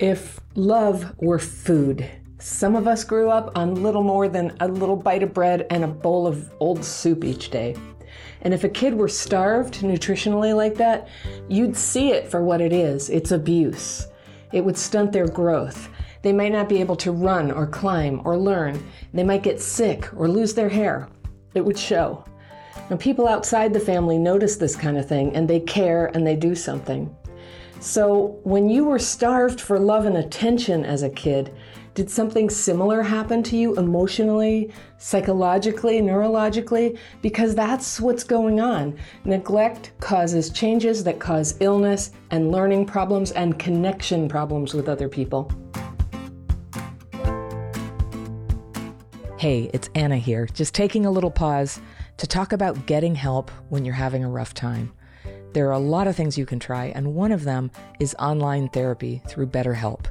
If love were food, some of us grew up on little more than a little bite of bread and a bowl of old soup each day. And if a kid were starved nutritionally like that, you'd see it for what it is it's abuse. It would stunt their growth. They might not be able to run or climb or learn. They might get sick or lose their hair. It would show. Now, people outside the family notice this kind of thing and they care and they do something. So, when you were starved for love and attention as a kid, did something similar happen to you emotionally, psychologically, neurologically? Because that's what's going on. Neglect causes changes that cause illness and learning problems and connection problems with other people. Hey, it's Anna here, just taking a little pause to talk about getting help when you're having a rough time. There are a lot of things you can try, and one of them is online therapy through BetterHelp.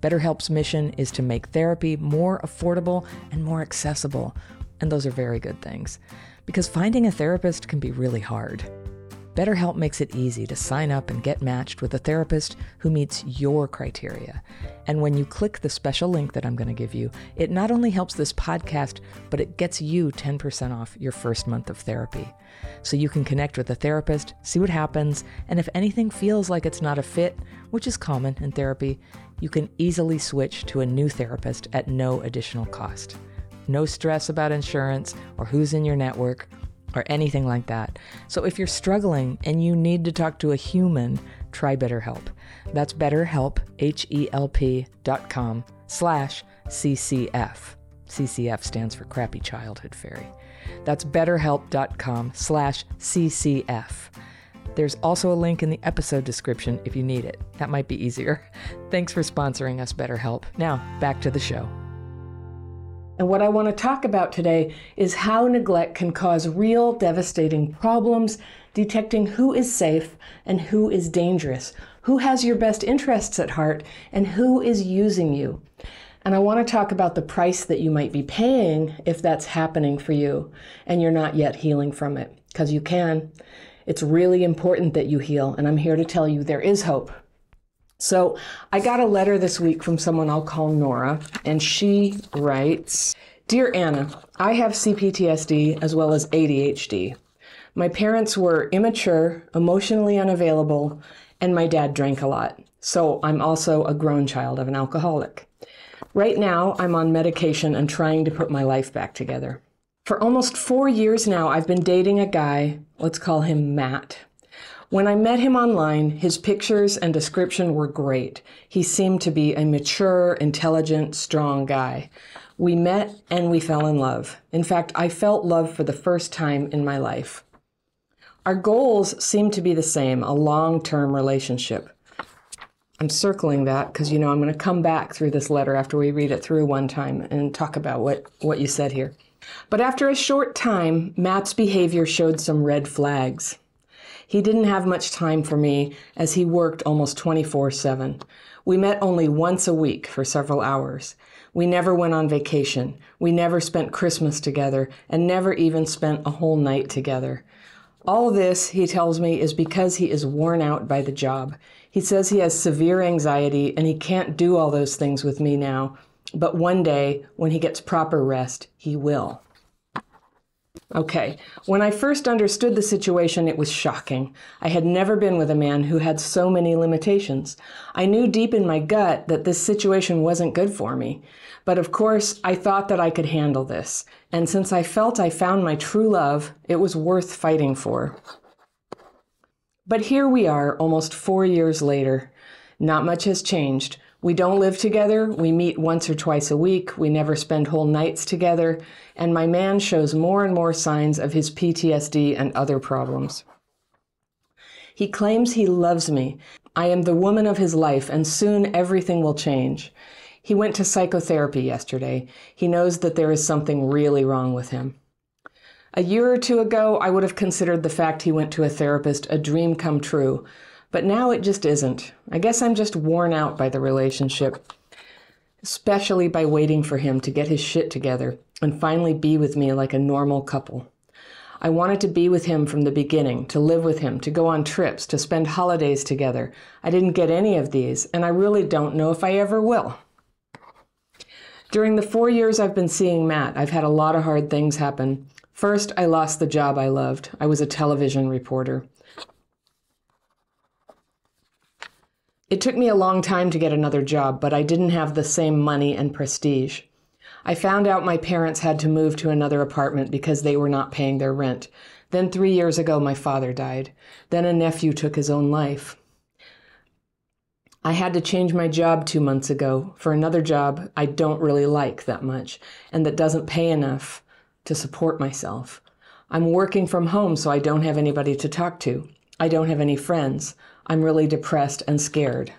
BetterHelp's mission is to make therapy more affordable and more accessible, and those are very good things. Because finding a therapist can be really hard. BetterHelp makes it easy to sign up and get matched with a therapist who meets your criteria. And when you click the special link that I'm going to give you, it not only helps this podcast, but it gets you 10% off your first month of therapy. So you can connect with a therapist, see what happens, and if anything feels like it's not a fit, which is common in therapy, you can easily switch to a new therapist at no additional cost. No stress about insurance or who's in your network or anything like that. So if you're struggling and you need to talk to a human, try BetterHelp. That's BetterHelp, H-E-L-P dot com slash CCF. CCF stands for Crappy Childhood Fairy. That's betterhelp.com slash CCF. There's also a link in the episode description if you need it. That might be easier. Thanks for sponsoring us, BetterHelp. Now, back to the show. And what I want to talk about today is how neglect can cause real devastating problems, detecting who is safe and who is dangerous, who has your best interests at heart, and who is using you. And I want to talk about the price that you might be paying if that's happening for you and you're not yet healing from it, because you can. It's really important that you heal, and I'm here to tell you there is hope. So I got a letter this week from someone I'll call Nora, and she writes Dear Anna, I have CPTSD as well as ADHD. My parents were immature, emotionally unavailable, and my dad drank a lot. So I'm also a grown child of an alcoholic. Right now, I'm on medication and trying to put my life back together. For almost four years now, I've been dating a guy, let's call him Matt. When I met him online, his pictures and description were great. He seemed to be a mature, intelligent, strong guy. We met and we fell in love. In fact, I felt love for the first time in my life. Our goals seem to be the same a long term relationship. I'm circling that because you know I'm going to come back through this letter after we read it through one time and talk about what, what you said here. But after a short time, Matt's behavior showed some red flags. He didn't have much time for me as he worked almost 24 7. We met only once a week for several hours. We never went on vacation. We never spent Christmas together and never even spent a whole night together. All this, he tells me, is because he is worn out by the job. He says he has severe anxiety and he can't do all those things with me now, but one day, when he gets proper rest, he will. Okay, when I first understood the situation, it was shocking. I had never been with a man who had so many limitations. I knew deep in my gut that this situation wasn't good for me. But of course, I thought that I could handle this. And since I felt I found my true love, it was worth fighting for. But here we are, almost four years later. Not much has changed. We don't live together. We meet once or twice a week. We never spend whole nights together. And my man shows more and more signs of his PTSD and other problems. He claims he loves me. I am the woman of his life, and soon everything will change. He went to psychotherapy yesterday. He knows that there is something really wrong with him. A year or two ago, I would have considered the fact he went to a therapist a dream come true. But now it just isn't. I guess I'm just worn out by the relationship, especially by waiting for him to get his shit together and finally be with me like a normal couple. I wanted to be with him from the beginning, to live with him, to go on trips, to spend holidays together. I didn't get any of these, and I really don't know if I ever will. During the four years I've been seeing Matt, I've had a lot of hard things happen. First, I lost the job I loved. I was a television reporter. It took me a long time to get another job, but I didn't have the same money and prestige. I found out my parents had to move to another apartment because they were not paying their rent. Then, three years ago, my father died. Then, a nephew took his own life. I had to change my job two months ago for another job I don't really like that much and that doesn't pay enough to support myself. I'm working from home, so I don't have anybody to talk to. I don't have any friends. I'm really depressed and scared.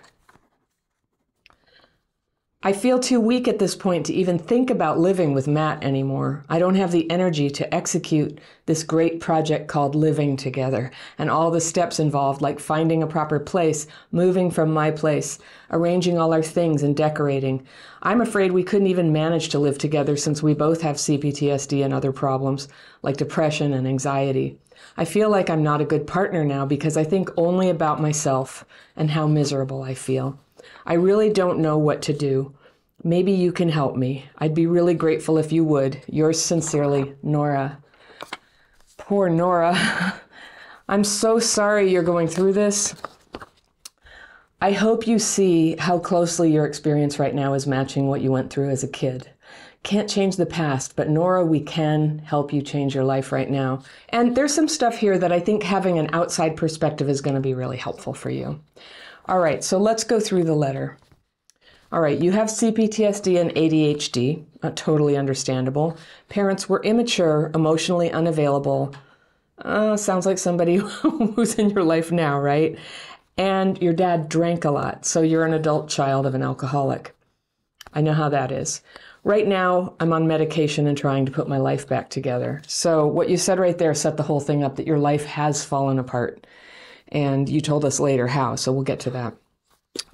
I feel too weak at this point to even think about living with Matt anymore. I don't have the energy to execute this great project called Living Together and all the steps involved, like finding a proper place, moving from my place, arranging all our things, and decorating. I'm afraid we couldn't even manage to live together since we both have CPTSD and other problems like depression and anxiety. I feel like I'm not a good partner now because I think only about myself and how miserable I feel. I really don't know what to do. Maybe you can help me. I'd be really grateful if you would. Yours sincerely, Nora. Poor Nora. I'm so sorry you're going through this. I hope you see how closely your experience right now is matching what you went through as a kid. Can't change the past, but Nora, we can help you change your life right now. And there's some stuff here that I think having an outside perspective is going to be really helpful for you. All right, so let's go through the letter. All right, you have CPTSD and ADHD, uh, totally understandable. Parents were immature, emotionally unavailable. Uh, sounds like somebody who's in your life now, right? And your dad drank a lot, so you're an adult child of an alcoholic. I know how that is. Right now, I'm on medication and trying to put my life back together. So, what you said right there set the whole thing up that your life has fallen apart. And you told us later how, so we'll get to that.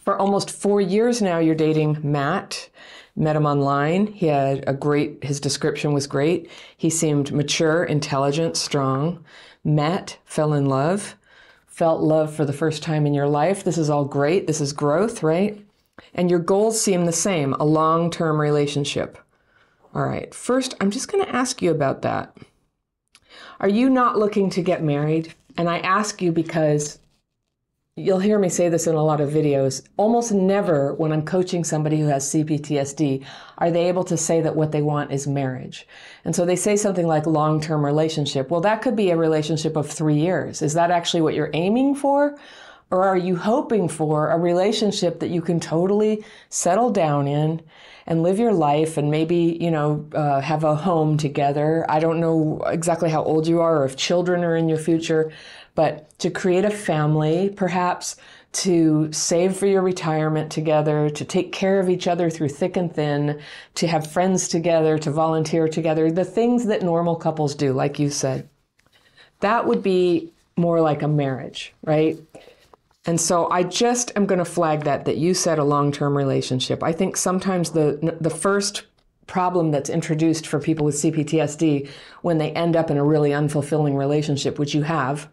For almost four years now, you're dating Matt. Met him online. He had a great, his description was great. He seemed mature, intelligent, strong. Met, fell in love, felt love for the first time in your life. This is all great. This is growth, right? And your goals seem the same a long term relationship. All right, first, I'm just going to ask you about that. Are you not looking to get married? And I ask you because you'll hear me say this in a lot of videos. Almost never, when I'm coaching somebody who has CPTSD, are they able to say that what they want is marriage. And so they say something like long term relationship. Well, that could be a relationship of three years. Is that actually what you're aiming for? Or are you hoping for a relationship that you can totally settle down in and live your life and maybe, you know, uh, have a home together? I don't know exactly how old you are or if children are in your future, but to create a family, perhaps to save for your retirement together, to take care of each other through thick and thin, to have friends together, to volunteer together, the things that normal couples do, like you said. That would be more like a marriage, right? And so I just am going to flag that that you said a long-term relationship. I think sometimes the the first problem that's introduced for people with CPTSD when they end up in a really unfulfilling relationship, which you have,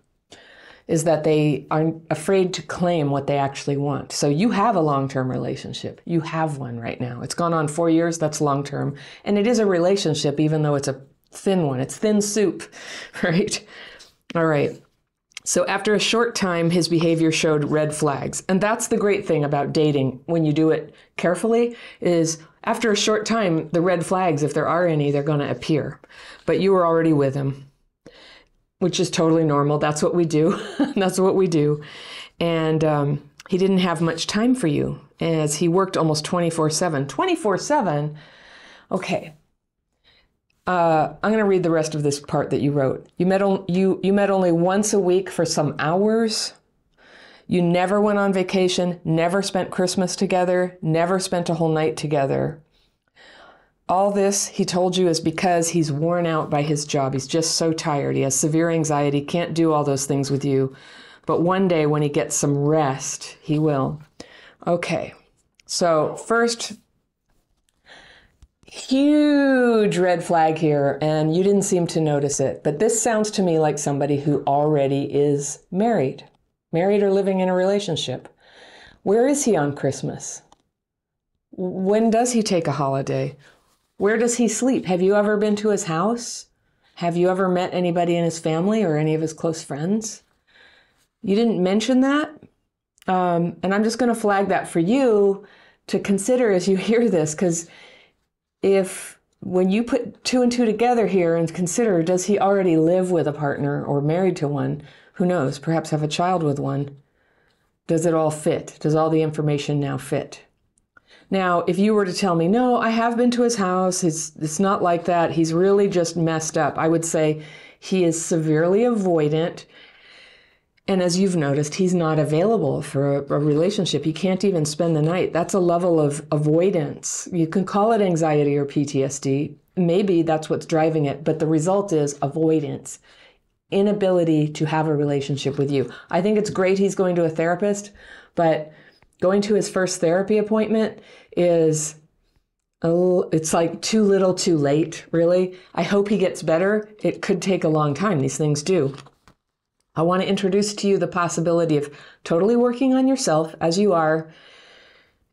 is that they are afraid to claim what they actually want. So you have a long-term relationship. You have one right now. It's gone on 4 years, that's long-term, and it is a relationship even though it's a thin one. It's thin soup, right? All right. So after a short time, his behavior showed red flags. And that's the great thing about dating when you do it carefully is after a short time, the red flags, if there are any, they're going to appear. But you were already with him, which is totally normal. That's what we do. that's what we do. And um, he didn't have much time for you as he worked almost 24 7. 24 7? Okay. Uh, I'm going to read the rest of this part that you wrote. You met, on, you, you met only once a week for some hours. You never went on vacation, never spent Christmas together, never spent a whole night together. All this, he told you, is because he's worn out by his job. He's just so tired. He has severe anxiety, can't do all those things with you. But one day, when he gets some rest, he will. Okay. So, first, huge red flag here, and you didn't seem to notice it. But this sounds to me like somebody who already is married, married or living in a relationship. Where is he on Christmas? When does he take a holiday? Where does he sleep? Have you ever been to his house? Have you ever met anybody in his family or any of his close friends? You didn't mention that? Um, and I'm just going to flag that for you to consider as you hear this, because if when you put two and two together here and consider does he already live with a partner or married to one? Who knows? Perhaps have a child with one. Does it all fit? Does all the information now fit? Now, if you were to tell me, no, I have been to his house, it's, it's not like that, he's really just messed up, I would say he is severely avoidant and as you've noticed, he's not available for a, a, relationship. He can't even spend the night. That's a level of avoidance. You can call it anxiety or PTSD. Maybe that's what's driving it, but the result is avoidance, inability to have a relationship with you. I think it's great he's going to a therapist, but going to his first therapy appointment is Oh, it's like too little, too late, really. I hope he gets better. It could take a long time. These things do. I want to introduce to you the possibility of totally working on yourself as you are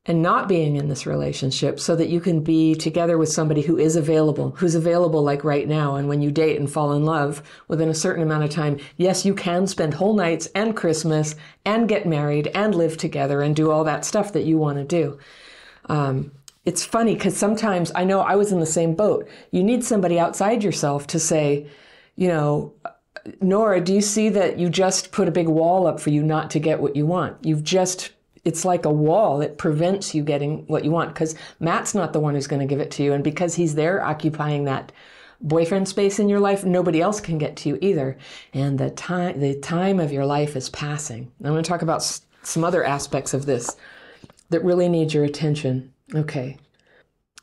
and not being in this relationship so that you can be together with somebody who is available, who's available like right now. And when you date and fall in love within a certain amount of time, yes, you can spend whole nights and Christmas and get married and live together and do all that stuff that you want to do. Um, it's funny because sometimes I know I was in the same boat. You need somebody outside yourself to say, you know, Nora, do you see that you just put a big wall up for you not to get what you want? You've just, it's like a wall. It prevents you getting what you want because Matt's not the one who's going to give it to you. And because he's there occupying that boyfriend space in your life, nobody else can get to you either. And the time, the time of your life is passing. I'm going to talk about some other aspects of this that really need your attention. Okay.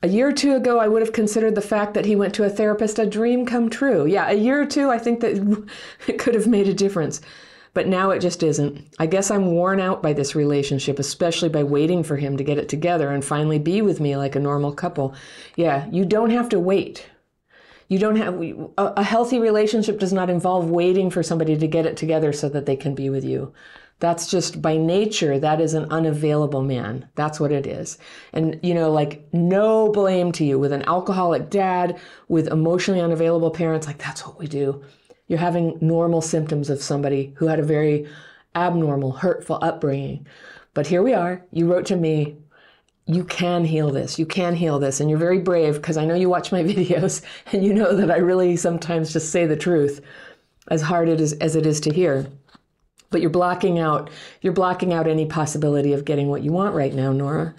A year or two ago, I would have considered the fact that he went to a therapist a dream come true. Yeah, a year or two, I think that it could have made a difference. But now it just isn't. I guess I'm worn out by this relationship, especially by waiting for him to get it together and finally be with me like a normal couple. Yeah, you don't have to wait. You don't have a healthy relationship does not involve waiting for somebody to get it together so that they can be with you. That's just by nature, that is an unavailable man. That's what it is. And, you know, like no blame to you with an alcoholic dad, with emotionally unavailable parents. Like that's what we do. You're having normal symptoms of somebody who had a very abnormal, hurtful upbringing. But here we are. You wrote to me. You can heal this. You can heal this. And you're very brave because I know you watch my videos and you know that I really sometimes just say the truth as hard it is, as it is to hear but you're blocking out you're blocking out any possibility of getting what you want right now nora.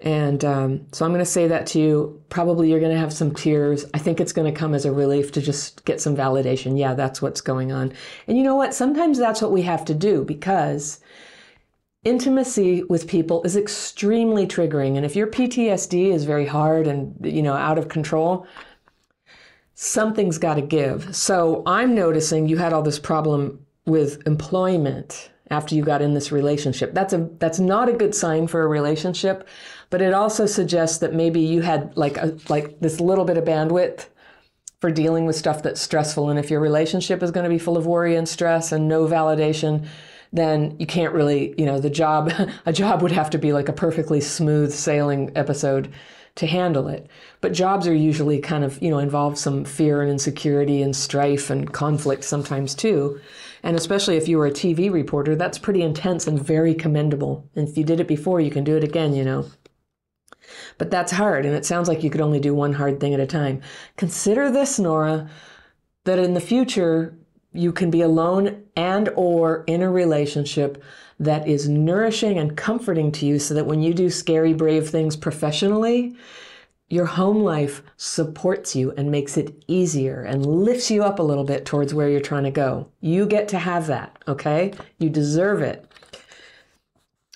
And um, so i'm going to say that to you. Probably you're going to have some tears. I think it's going to come as a relief to just get some validation. Yeah that's what's going on. And you know what? Sometimes that's what we have to do because intimacy with people is extremely triggering. And if your ptsd is very hard and you know out of control something's got to give. So i'm noticing you had all this problem with employment after you got in this relationship. That's a that's not a good sign for a relationship, but it also suggests that maybe you had like a like this little bit of bandwidth for dealing with stuff that's stressful and if your relationship is going to be full of worry and stress and no validation, then you can't really, you know, the job a job would have to be like a perfectly smooth sailing episode to handle it. But jobs are usually kind of, you know, involve some fear and insecurity and strife and conflict sometimes too. And especially if you were a TV reporter, that's pretty intense and very commendable. And if you did it before, you can do it again, you know. But that's hard, and it sounds like you could only do one hard thing at a time. Consider this, Nora, that in the future, you can be alone and or in a relationship that is nourishing and comforting to you so that when you do scary brave things professionally your home life supports you and makes it easier and lifts you up a little bit towards where you're trying to go. You get to have that, okay? You deserve it.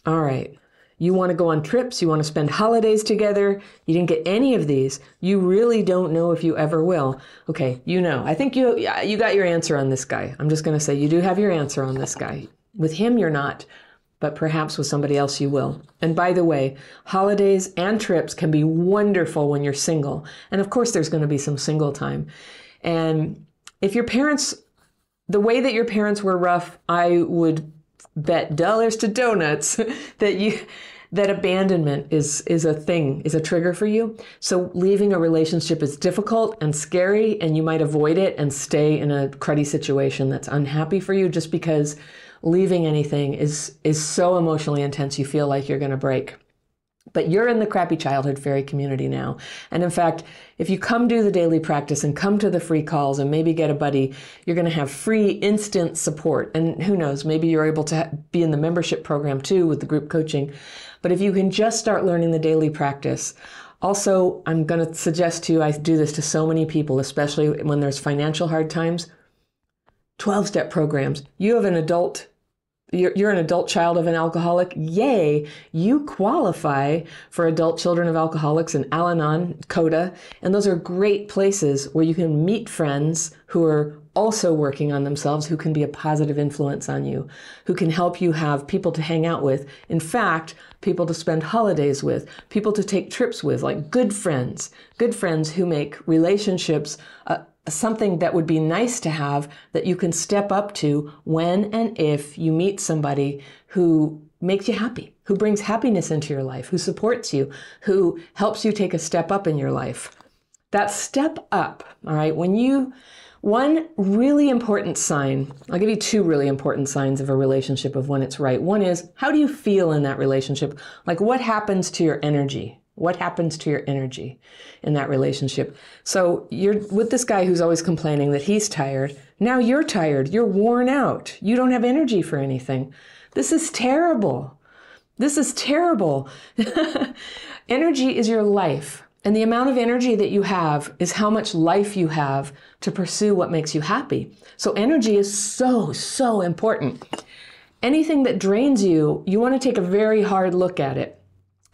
All right. You want to go on trips, you want to spend holidays together. You didn't get any of these. You really don't know if you ever will. Okay, you know. I think you you got your answer on this guy. I'm just going to say you do have your answer on this guy. With him you're not but perhaps with somebody else you will. And by the way, holidays and trips can be wonderful when you're single. And of course, there's going to be some single time. And if your parents, the way that your parents were rough, I would bet dollars to donuts that you that abandonment is is a thing is a trigger for you so leaving a relationship is difficult and scary and you might avoid it and stay in a cruddy situation that's unhappy for you just because leaving anything is is so emotionally intense you feel like you're going to break but you're in the crappy childhood fairy community now. And in fact, if you come do the daily practice and come to the free calls and maybe get a buddy, you're going to have free instant support. And who knows, maybe you're able to be in the membership program too with the group coaching. But if you can just start learning the daily practice, also, I'm going to suggest to you, I do this to so many people, especially when there's financial hard times 12 step programs. You have an adult you're, you're an adult child of an alcoholic, yay, you qualify for adult children of alcoholics in Al Anon, CODA, and those are great places where you can meet friends who are also working on themselves, who can be a positive influence on you, who can help you have people to hang out with. In fact, people to spend holidays with, people to take trips with, like good friends, good friends who make relationships uh, something that would be nice to have that you can step up to when and if you meet somebody who makes you happy, who brings happiness into your life, who supports you, who helps you take a step up in your life. That step up, all right, when you, one really important sign, I'll give you two really important signs of a relationship of when it's right. One is, how do you feel in that relationship? Like, what happens to your energy? What happens to your energy in that relationship? So you're with this guy who's always complaining that he's tired. Now you're tired. You're worn out. You don't have energy for anything. This is terrible. This is terrible. energy is your life. And the amount of energy that you have is how much life you have to pursue what makes you happy. So energy is so, so important. Anything that drains you, you want to take a very hard look at it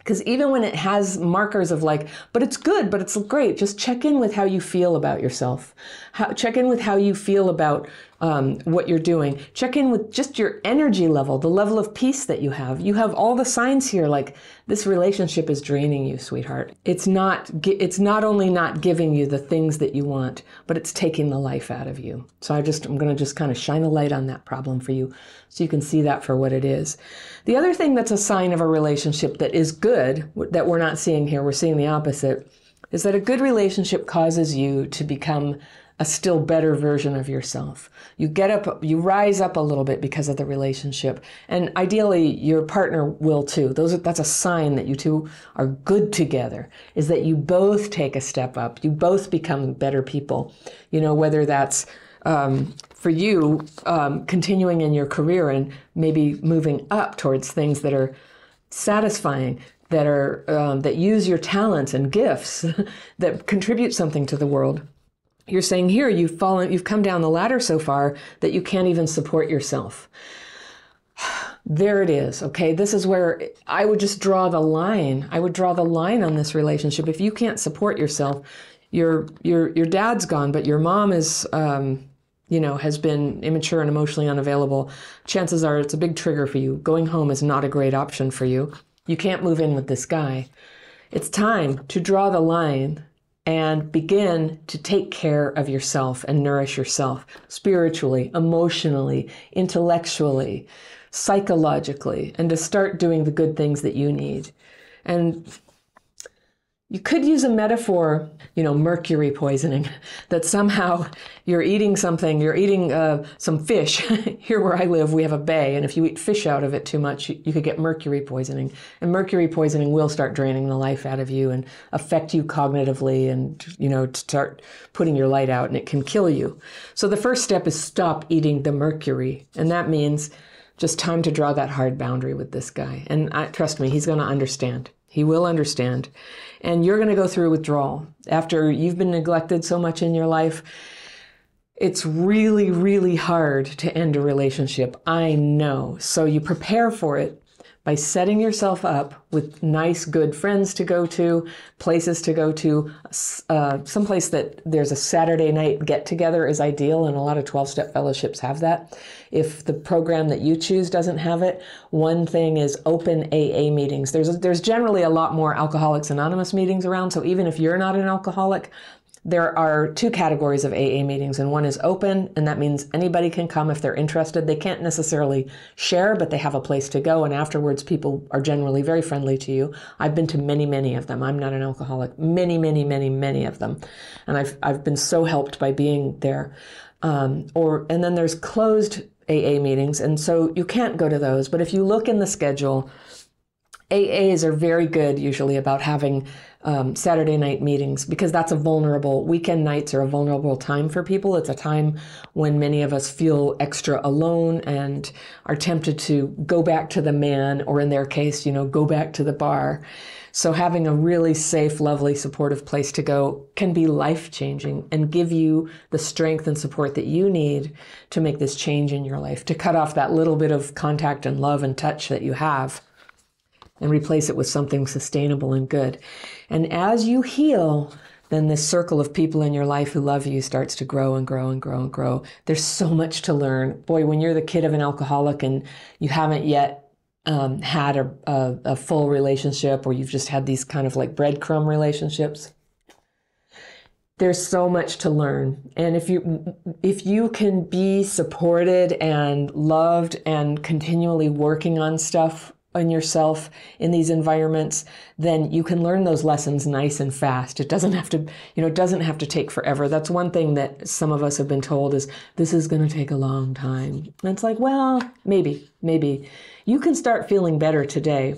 because even when it has markers of like, but it's good, but it's great, just check in with how you feel about yourself. How, check in with how you feel about um, what you're doing. Check in with just your energy level, the level of peace that you have. You have all the signs here, like this relationship is draining you, sweetheart. It's not. It's not only not giving you the things that you want, but it's taking the life out of you. So I just, I'm going to just kind of shine a light on that problem for you, so you can see that for what it is. The other thing that's a sign of a relationship that is good that we're not seeing here, we're seeing the opposite, is that a good relationship causes you to become a still better version of yourself. You get up, you rise up a little bit because of the relationship. And ideally, your partner will too. Those are, that's a sign that you two are good together, is that you both take a step up. You both become better people. You know, whether that's um, for you um, continuing in your career and maybe moving up towards things that are satisfying that are um, that use your talents and gifts that contribute something to the world you're saying here you've fallen, you've come down the ladder so far that you can't even support yourself. There it is. Okay. This is where I would just draw the line. I would draw the line on this relationship. If you can't support yourself, your your your dad's gone, but your mom is um, you know, has been immature and emotionally unavailable, chances are it's a big trigger for you. Going home is not a great option for you. You can't move in with this guy. It's time to draw the line and begin to take care of yourself and nourish yourself spiritually, emotionally, intellectually, psychologically, and to start doing the good things that you need. And you could use a metaphor, you know, mercury poisoning, that somehow you're eating something, you're eating uh, some fish. Here where I live, we have a bay, and if you eat fish out of it too much, you, could get mercury poisoning. And mercury poisoning will start draining the life out of you and affect you cognitively and, you know, to start putting your light out, and it can kill you. So the first step is stop eating the mercury. And that means just time to draw that hard boundary with this guy. And I, trust me, he's going to understand. He will understand. And you're going to go through withdrawal. After you've been neglected so much in your life, it's really, really hard to end a relationship. I know. So you prepare for it by setting yourself up with nice, good friends to go to, places to go to. Uh, someplace that there's a Saturday night get together is ideal, and a lot of 12 step fellowships have that. If the program that you choose doesn't have it, one thing is open AA meetings. There's, there's generally a lot more Alcoholics Anonymous meetings around, so even if you're not an alcoholic, there are two categories of AA meetings, and one is open, and that means anybody can come if they're interested. They can't necessarily share, but they have a place to go, and afterwards, people are generally very friendly to you. I've been to many, many of them. I'm not an alcoholic. Many, many, many, many of them, and I've I've been so helped by being there. Um, or and then there's closed AA meetings, and so you can't go to those. But if you look in the schedule, AAs are very good usually about having um, Saturday night meetings because that's a vulnerable weekend nights are a vulnerable time for people. It's a time when many of us feel extra alone and are tempted to go back to the man, or in their case, you know, go back to the bar. So having a really safe, lovely, supportive place to go can be life changing and give you the strength and support that you need to make this change in your life, to cut off that little bit of contact and love and touch that you have and replace it with something sustainable and good. And as you heal, then this circle of people in your life who love you starts to grow and grow and grow and grow. There's so much to learn. Boy, when you're the kid of an alcoholic and you haven't yet um, had a, a, a full relationship or you've just had these kind of like breadcrumb relationships, there's so much to learn and if you if you can be supported and loved and continually working on stuff on yourself in these environments, then you can learn those lessons nice and fast. It doesn't have to, you know, it doesn't have to take forever. That's one thing that some of us have been told is this is going to take a long time. And it's like, well, maybe, maybe. You can start feeling better today.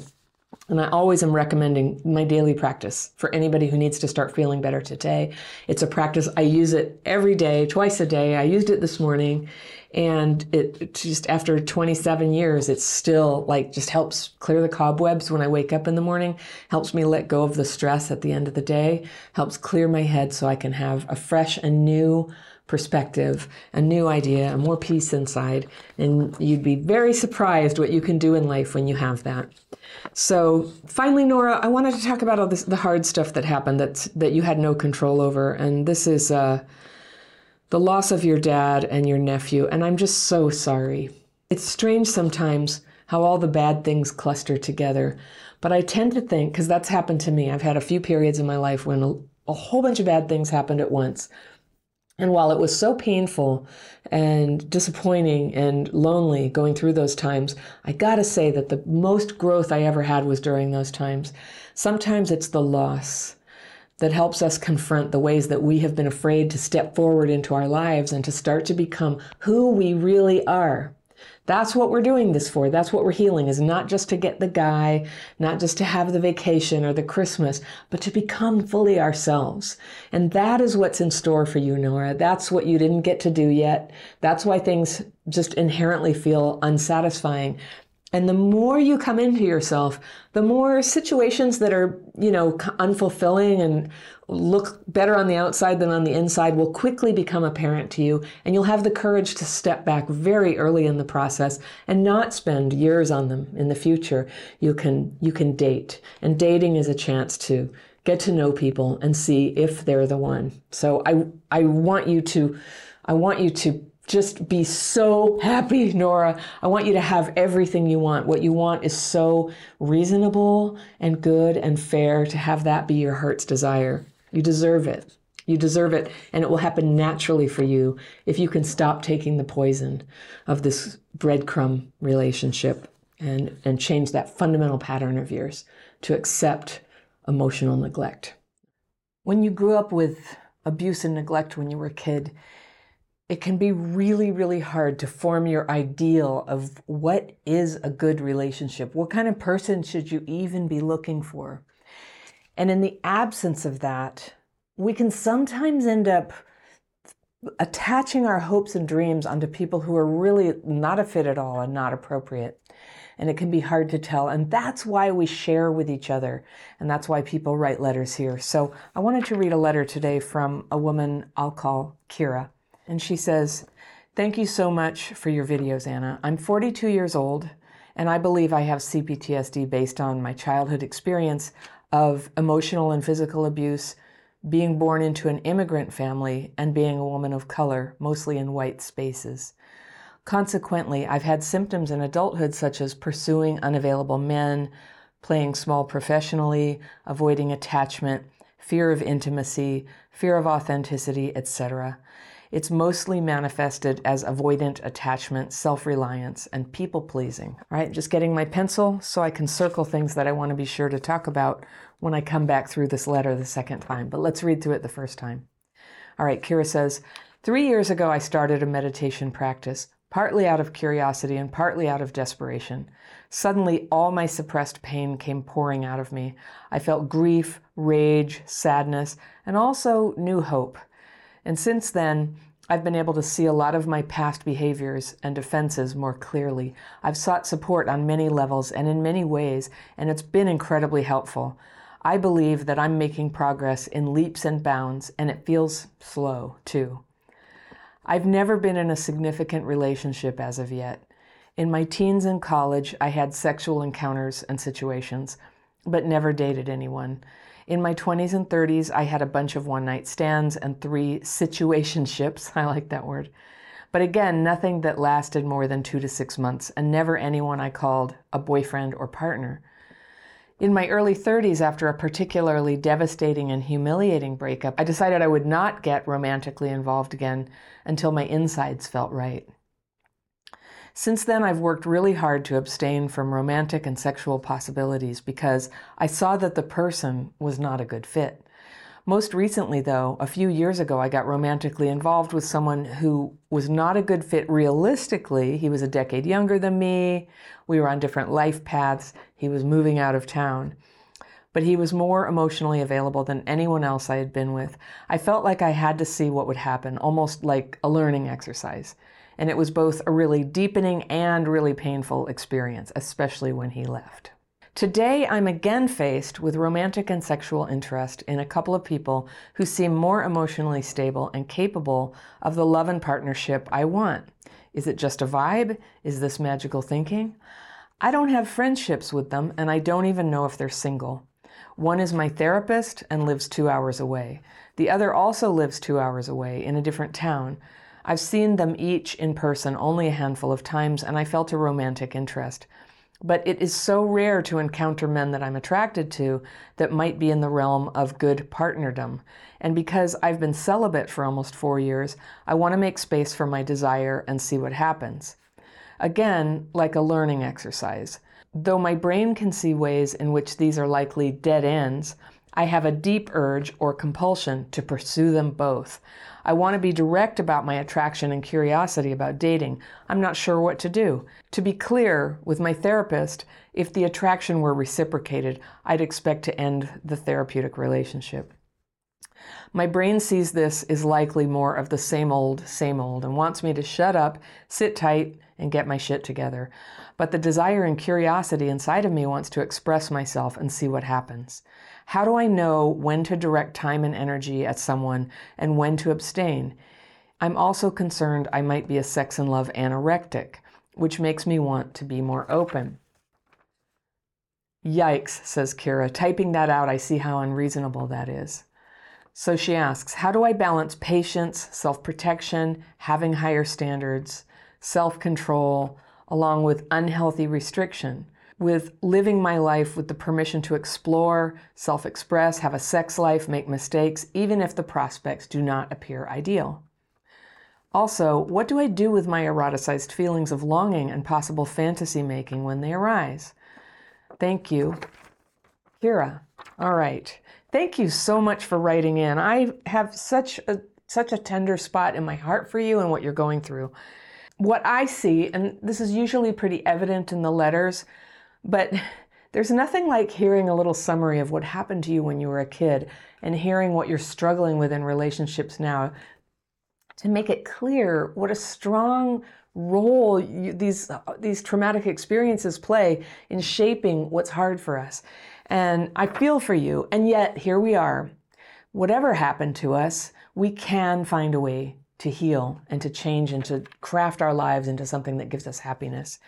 And I always am recommending my daily practice for anybody who needs to start feeling better today. It's a practice. I use it every day, twice a day. I used it this morning and it just after 27 years it still like just helps clear the cobwebs when i wake up in the morning helps me let go of the stress at the end of the day helps clear my head so i can have a fresh and new perspective a new idea a more peace inside. And you'd be very surprised what you can do in life when you have that. So finally nora i wanted to talk about all this the hard stuff that happened that that you had no control over. And this is uh the loss of your dad and your nephew, and I'm just so sorry. It's strange sometimes how all the bad things cluster together, but I tend to think, because that's happened to me, I've had a few periods in my life when a, a whole bunch of bad things happened at once. And while it was so painful and disappointing and lonely going through those times, I gotta say that the most growth I ever had was during those times. Sometimes it's the loss that helps us confront the ways that we have been afraid to step forward into our lives and to start to become who we really are. That's what we're doing this for. That's what we're healing is not just to get the guy, not just to have the vacation or the Christmas, but to become fully ourselves. And that is what's in store for you, Nora. That's what you didn't get to do yet. That's why things just inherently feel unsatisfying and the more you come into yourself, the more situations that are, you know, unfulfilling and look better on the outside than on the inside will quickly become apparent to you. And you'll have the courage to step back very early in the process and not spend years on them in the future. You can, you can date. And dating is a chance to get to know people and see if they're the one. So I, I want you to, I want you to just be so happy, Nora. I want you to have everything you want. What you want is so reasonable and good and fair to have that be your heart's desire. You deserve it. You deserve it, and it will happen naturally for you if you can stop taking the poison of this breadcrumb relationship and, and change that fundamental pattern of yours to accept emotional neglect. When you grew up with abuse and neglect when you were a kid, it can be really, really hard to form your ideal of what is a good relationship. What kind of person should you even be looking for? And in the absence of that, we can sometimes end up attaching our hopes and dreams onto people who are really not a fit at all and not appropriate. And it can be hard to tell. And that's why we share with each other. And that's why people write letters here. So I wanted to read a letter today from a woman I'll call Kira. And she says, Thank you so much for your videos, Anna. I'm 42 years old And I believe I have CPTSD based on my childhood experience of emotional and physical abuse, being born into an immigrant family, and being a woman of color, mostly in white spaces. Consequently, I've had symptoms in adulthood such as pursuing unavailable men, playing small professionally, avoiding attachment, fear of intimacy, fear of authenticity, etc. It's mostly manifested as avoidant attachment, self reliance, and people pleasing. All right, just getting my pencil so I can circle things that I want to be sure to talk about when I come back through this letter the second time. But let's read through it the first time. All right, Kira says Three years ago, I started a meditation practice, partly out of curiosity and partly out of desperation. Suddenly, all my suppressed pain came pouring out of me. I felt grief, rage, sadness, and also new hope. And since then, I've been able to see a lot of my past behaviors and defenses more clearly. I've sought support on many levels and in many ways, and it's been incredibly helpful. I believe that I'm making progress in leaps and bounds, and it feels slow, too. I've never been in a significant relationship as of yet. In my teens and college, I had sexual encounters and situations, but never dated anyone. In my 20s and 30s, I had a bunch of one night stands and three situationships. I like that word. But again, nothing that lasted more than two to six months, and never anyone I called a boyfriend or partner. In my early 30s, after a particularly devastating and humiliating breakup, I decided I would not get romantically involved again until my insides felt right. Since then, I've worked really hard to abstain from romantic and sexual possibilities because I saw that the person was not a good fit. Most recently, though, a few years ago, I got romantically involved with someone who was not a good fit realistically. He was a decade younger than me. We were on different life paths. He was moving out of town. But he was more emotionally available than anyone else I had been with. I felt like I had to see what would happen, almost like a learning exercise and it was both a really deepening and really painful experience, especially when he left. Today, I'm again faced with romantic and sexual interest in a couple of people who seem more emotionally stable and capable of the love and partnership I want. Is it just a vibe? Is this magical thinking? I don't have friendships with them, and I don't even know if they're single. One is my therapist and lives two hours away. The other also lives two hours away in a different town, I've seen them each in person only a handful of times, and I felt a romantic interest. But it is so rare to encounter men that I'm attracted to that might be in the realm of good partnerdom. And because I've been celibate for almost four years, I want to make space for my desire and see what happens. Again, like a learning exercise. Though my brain can see ways in which these are likely dead ends, I have a deep urge or compulsion to pursue them both. I want to be direct about my attraction and curiosity about dating. I'm not sure what to do. To be clear, with my therapist, if the attraction were reciprocated, I'd expect to end the therapeutic relationship. My brain sees this as likely more of the same old, same old, and wants me to shut up, sit tight, and get my shit together. But the desire and curiosity inside of me wants to express myself and see what happens. How do I know when to direct time and energy at someone and when to abstain? I'm also concerned I might be a sex and love anorectic, which makes me want to be more open. Yikes, says Kira. Typing that out, I see how unreasonable that is. So she asks, How do I balance patience, self protection, having higher standards, self control, along with unhealthy restriction? With living my life with the permission to explore, self express, have a sex life, make mistakes, even if the prospects do not appear ideal. Also, what do I do with my eroticized feelings of longing and possible fantasy making when they arise? Thank you, Kira. All right. Thank you so much for writing in. I have such a such a tender spot in my heart for you and what you're going through. What I see, and this is usually pretty evident in the letters, but there's nothing like hearing a little summary of what happened to you when you were a kid and hearing what you're struggling with in relationships now to make it clear what a strong role you, these these traumatic experiences play in shaping what's hard for us. And I feel for you. And yet here we are. Whatever happened to us, we can find a way to heal and to change and to craft our lives into something that gives us happiness.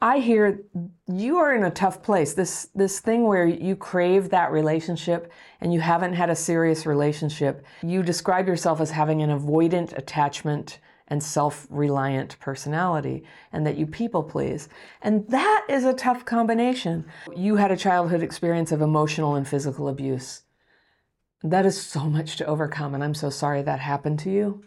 I hear you are in a tough place. This this thing where you crave that relationship and you haven't had a serious relationship. You describe yourself as having an avoidant attachment and self-reliant personality and that you people please. And that is a tough combination. You had a childhood experience of emotional and physical abuse. That is so much to overcome and I'm so sorry that happened to you.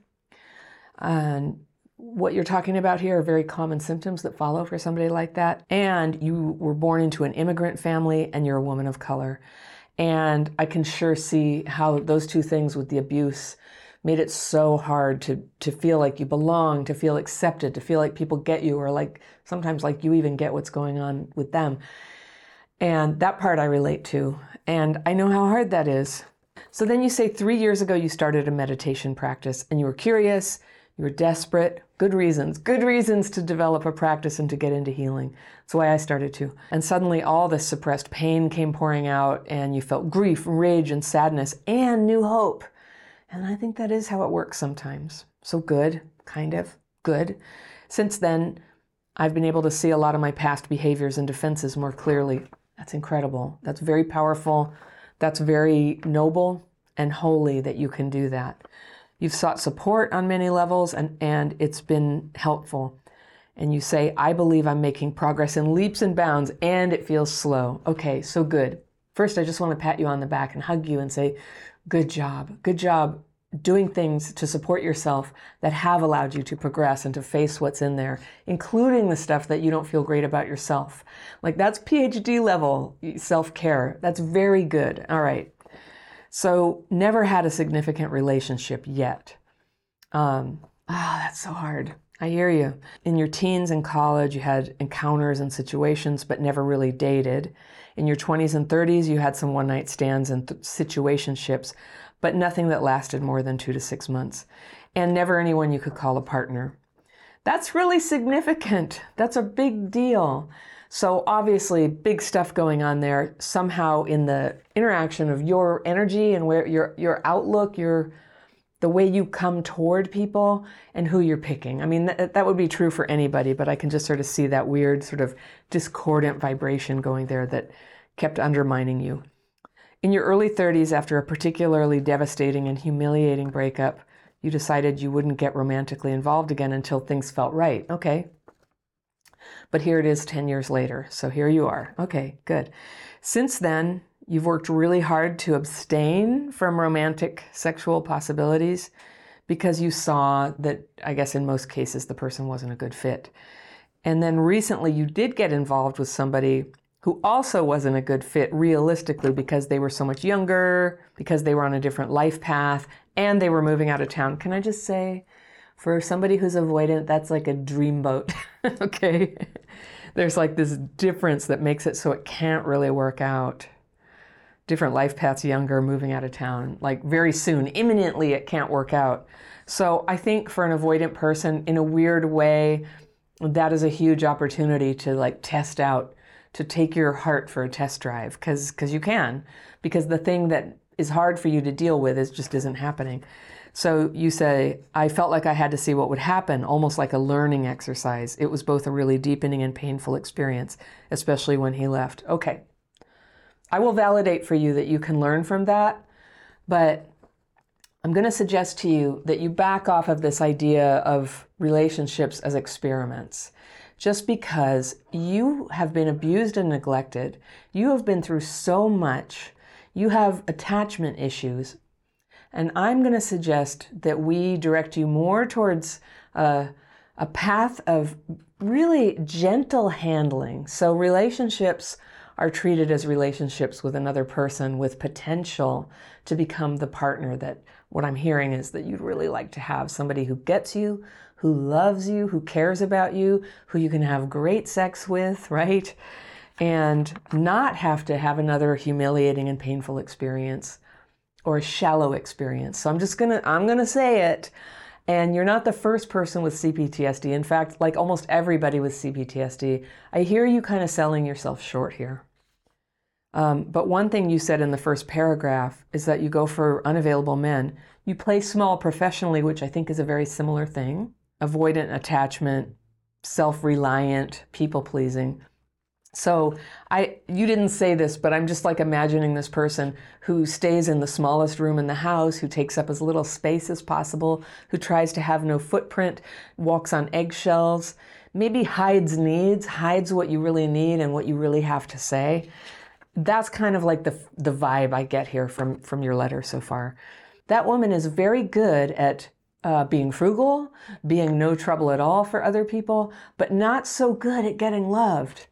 And what you're talking about here are very common symptoms that follow for somebody like that. And you were born into an immigrant family and you're a woman of color. And I can sure see how those two things with the abuse made it so hard to to feel like you belong, to feel accepted, to feel like people get you or like sometimes like you even get what's going on with them. And that part I relate to. And I know how hard that is. So then you say 3 years ago you started a meditation practice and you were curious, you were desperate, good reasons, good reasons to develop a practice and to get into healing. That's why I started to. And suddenly all this suppressed pain came pouring out, and you felt grief, rage, and sadness, and new hope. And I think that is how it works sometimes. So good, kind of, good. Since then, I've been able to see a lot of my past behaviors and defenses more clearly. That's incredible. That's very powerful. That's very noble and holy that you can do that. You've sought support on many levels and, and it's been helpful. And you say, I believe I'm making progress in leaps and bounds and it feels slow. Okay, so good. First, I just want to pat you on the back and hug you and say, Good job. Good job doing things to support yourself that have allowed you to progress and to face what's in there, including the stuff that you don't feel great about yourself. Like that's PhD level self care. That's very good. All right. So, never had a significant relationship yet. Um, ah, that's so hard. I hear you. In your teens and college, you had encounters and situations, but never really dated. In your 20s and 30s, you had some one night stands and th- situationships, but nothing that lasted more than two to six months. And never anyone you could call a partner. That's really significant. That's a big deal. So obviously, big stuff going on there. Somehow, in the interaction of your energy and where your your outlook, your the way you come toward people, and who you're picking. I mean, that, that would be true for anybody, but I can just sort of see that weird, sort of discordant vibration going there that kept undermining you. In your early 30s, after a particularly devastating and humiliating breakup, you decided you wouldn't get romantically involved again until things felt right. Okay, but here it is 10 years later. So here you are. Okay, good. Since then, you've worked really hard to abstain from romantic sexual possibilities because you saw that, I guess in most cases, the person wasn't a good fit. And then recently, you did get involved with somebody who also wasn't a good fit realistically because they were so much younger, because they were on a different life path, and they were moving out of town. Can I just say, for somebody who's avoidant, that's like a dreamboat. okay? There's like this difference that makes it so it can't really work out. Different life paths, younger, moving out of town. Like very soon, imminently, it can't work out. So I think for an avoidant person, in a weird way, that is a huge opportunity to like test out, to take your heart for a test drive, because because you can, because the thing that is hard for you to deal with is just isn't happening. So you say, I felt like I had to see what would happen, almost like a learning exercise. It was both a really deepening and painful experience, especially when he left. Okay. I will validate for you that you can learn from that, but I'm going to suggest to you that you back off of this idea of relationships as experiments. Just because you have been abused and neglected, you have been through so much, you have attachment issues, and I'm going to suggest that we direct you more towards a, a path of really gentle handling. So, relationships are treated as relationships with another person with potential to become the partner that what I'm hearing is that you'd really like to have somebody who gets you, who loves you, who cares about you, who you can have great sex with, right? And not have to have another humiliating and painful experience or a shallow experience. So I'm just gonna I'm gonna say it. And you're not the first person with CPTSD. In fact, like almost everybody with CPTSD, I hear you kind of selling yourself short here. Um, but one thing you said in the first paragraph is that you go for unavailable men. You play small professionally, which I think is a very similar thing. Avoidant attachment, self-reliant, people-pleasing. So I you didn't say this, but I'm just like imagining this person who stays in the smallest room in the house, who takes up as little space as possible, who tries to have no footprint, walks on eggshells, maybe hides needs, hides what you really need and what you really have to say. That's kind of like the the vibe I get here from from your letter so far. That woman is very good at uh, being frugal, being no trouble at all for other people, but not so good at getting loved.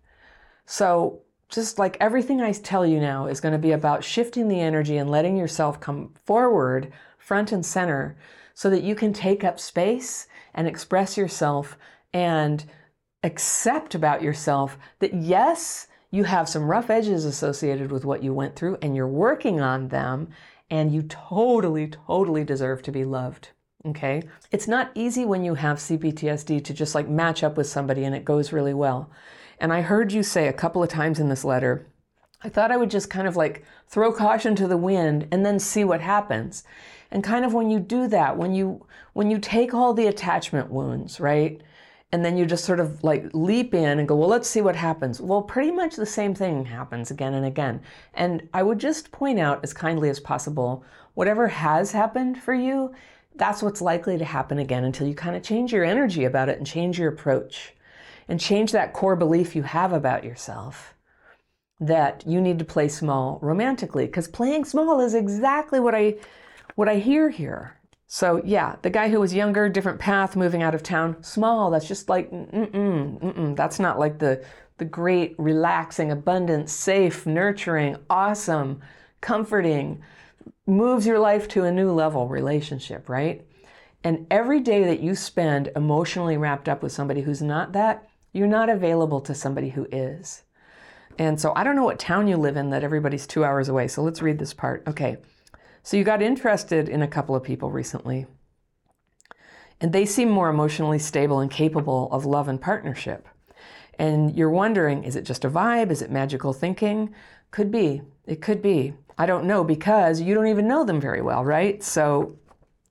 So, just like everything I tell you now is going to be about shifting the energy and letting yourself come forward, front and center, so that you can take up space and express yourself and accept about yourself that yes, you have some rough edges associated with what you went through and you're working on them, and you totally, totally deserve to be loved. Okay? It's not easy when you have CPTSD to just like match up with somebody and it goes really well. And I heard you say a couple of times in this letter, I thought I would just kind of like throw caution to the wind and then see what happens. And kind of when you do that, when you when you take all the attachment wounds, right? And then you just sort of like leap in and go, well, let's see what happens. Well, pretty much the same thing happens again and again. And I would just point out as kindly as possible whatever has happened for you, that's what's likely to happen again until you kind of change your energy about it and change your approach and change that core belief you have about yourself that you need to play small romantically because playing small is exactly what I what I hear here. So yeah, the guy who was younger, different path, moving out of town, small. That's just like mm-mm, mm-mm. That's not like the the great, relaxing, abundant, safe, nurturing, awesome, comforting, moves your life to a new level relationship, right? And every day that you spend emotionally wrapped up with somebody who's not that, you're not available to somebody who is. And so I don't know what town you live in that everybody's two hours away. So let's read this part. Okay. So you got interested in a couple of people recently, and they seem more emotionally stable and capable of love and partnership. And you're wondering is it just a vibe? Is it magical thinking? Could be. It could be. I don't know because you don't even know them very well, right? So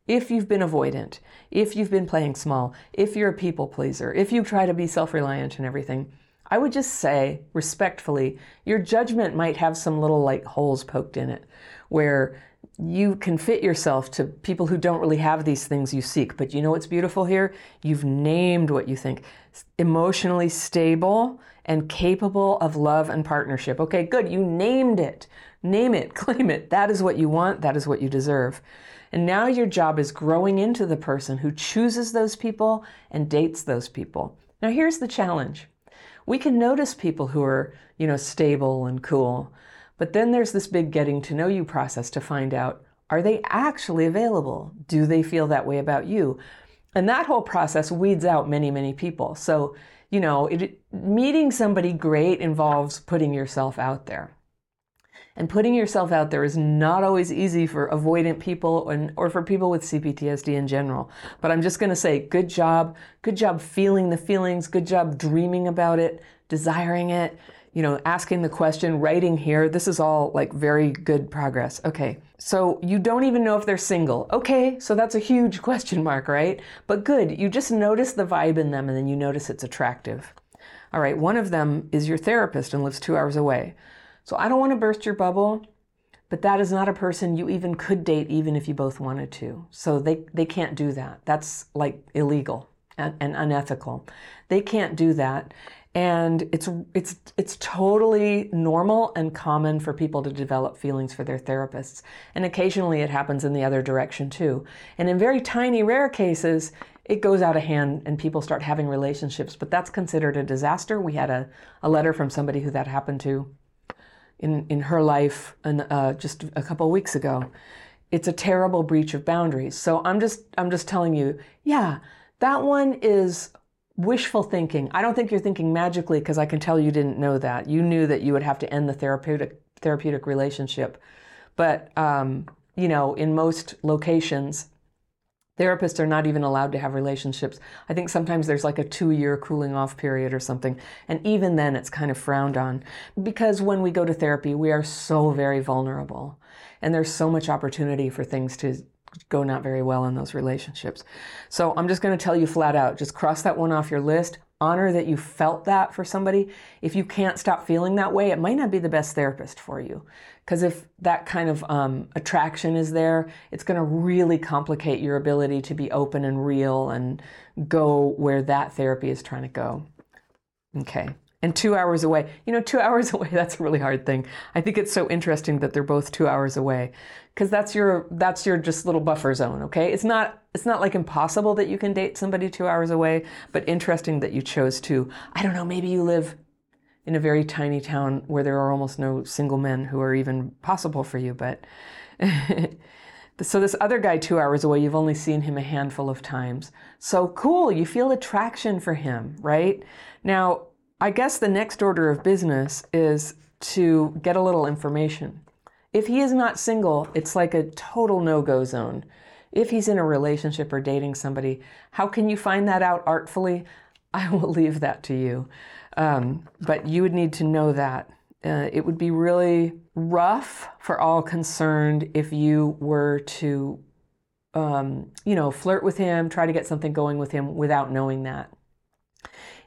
if you've been avoidant, if you've been playing small, if you're a people pleaser, if you try to be self reliant and everything, I would just say respectfully, your judgment might have some little like holes poked in it where you can fit yourself to people who don't really have these things you seek. But you know what's beautiful here? You've named what you think emotionally stable and capable of love and partnership. Okay, good. You named it. Name it, claim it. That is what you want. That is what you deserve. And now your job is growing into the person who chooses those people and dates those people. Now here's the challenge. We can notice people who are, you know, stable and cool, but then there's this big getting to know you process to find out are they actually available? Do they feel that way about you? And that whole process weeds out many, many people. So, you know, it, meeting somebody great involves putting yourself out there. And putting yourself out there is not always easy for avoidant people and, or for people with CPTSD in general. But I'm just going to say, good job. Good job feeling the feelings. Good job dreaming about it, desiring it, you know, asking the question, writing here. This is all like very good progress. Okay. So you don't even know if they're single. Okay. So that's a huge question mark, right? But good. You just notice the vibe in them and then you notice it's attractive. All right. One of them is your therapist and lives two hours away. So I don't want to burst your bubble, but that is not a person you even could date even if you both wanted to. So they, they can't do that. That's like illegal and, and unethical. They can't do that. And it's it's it's totally normal and common for people to develop feelings for their therapists. And occasionally it happens in the other direction too. And in very tiny rare cases, it goes out of hand and people start having relationships, but that's considered a disaster. We had a, a letter from somebody who that happened to in, in her life and, uh, just a couple weeks ago. It's a terrible breach of boundaries. So I'm just I'm just telling you, yeah, that one is wishful thinking. I don't think you're thinking magically because I can tell you didn't know that. You knew that you would have to end the therapeutic therapeutic relationship, but um, you know, in most locations, Therapists are not even allowed to have relationships. I think sometimes there's like a two year cooling off period or something. And even then, it's kind of frowned on because when we go to therapy, we are so very vulnerable. And there's so much opportunity for things to go not very well in those relationships. So I'm just going to tell you flat out just cross that one off your list. honor that you felt that for somebody. If you can't stop feeling that way, it might not be the best therapist for you. Because if that kind of um, attraction is there, it's going to really complicate your ability to be open and real and go where that therapy is trying to go. Okay. And two hours away. You know, two hours away, that's a really hard thing. I think it's so interesting that they're both two hours away. Because that's your that's your just little buffer zone, okay? It's not it's not like impossible that you can date somebody two hours away, but interesting that you chose to. I don't know, maybe you live in a very tiny town where there are almost no single men who are even possible for you, but So this other guy two hours away, you've only seen him a handful of times. So cool, you feel attraction for him, right? Now, I guess the next order of business is to get a little information. If he is not single, it's like a total no go zone. If he's in a relationship or dating somebody, how can you find that out artfully? I will leave that to you. Um, but you would need to know that. Uh, it would be really rough for all concerned if you were to, um, you know, flirt with him, try to get something going with him without knowing that.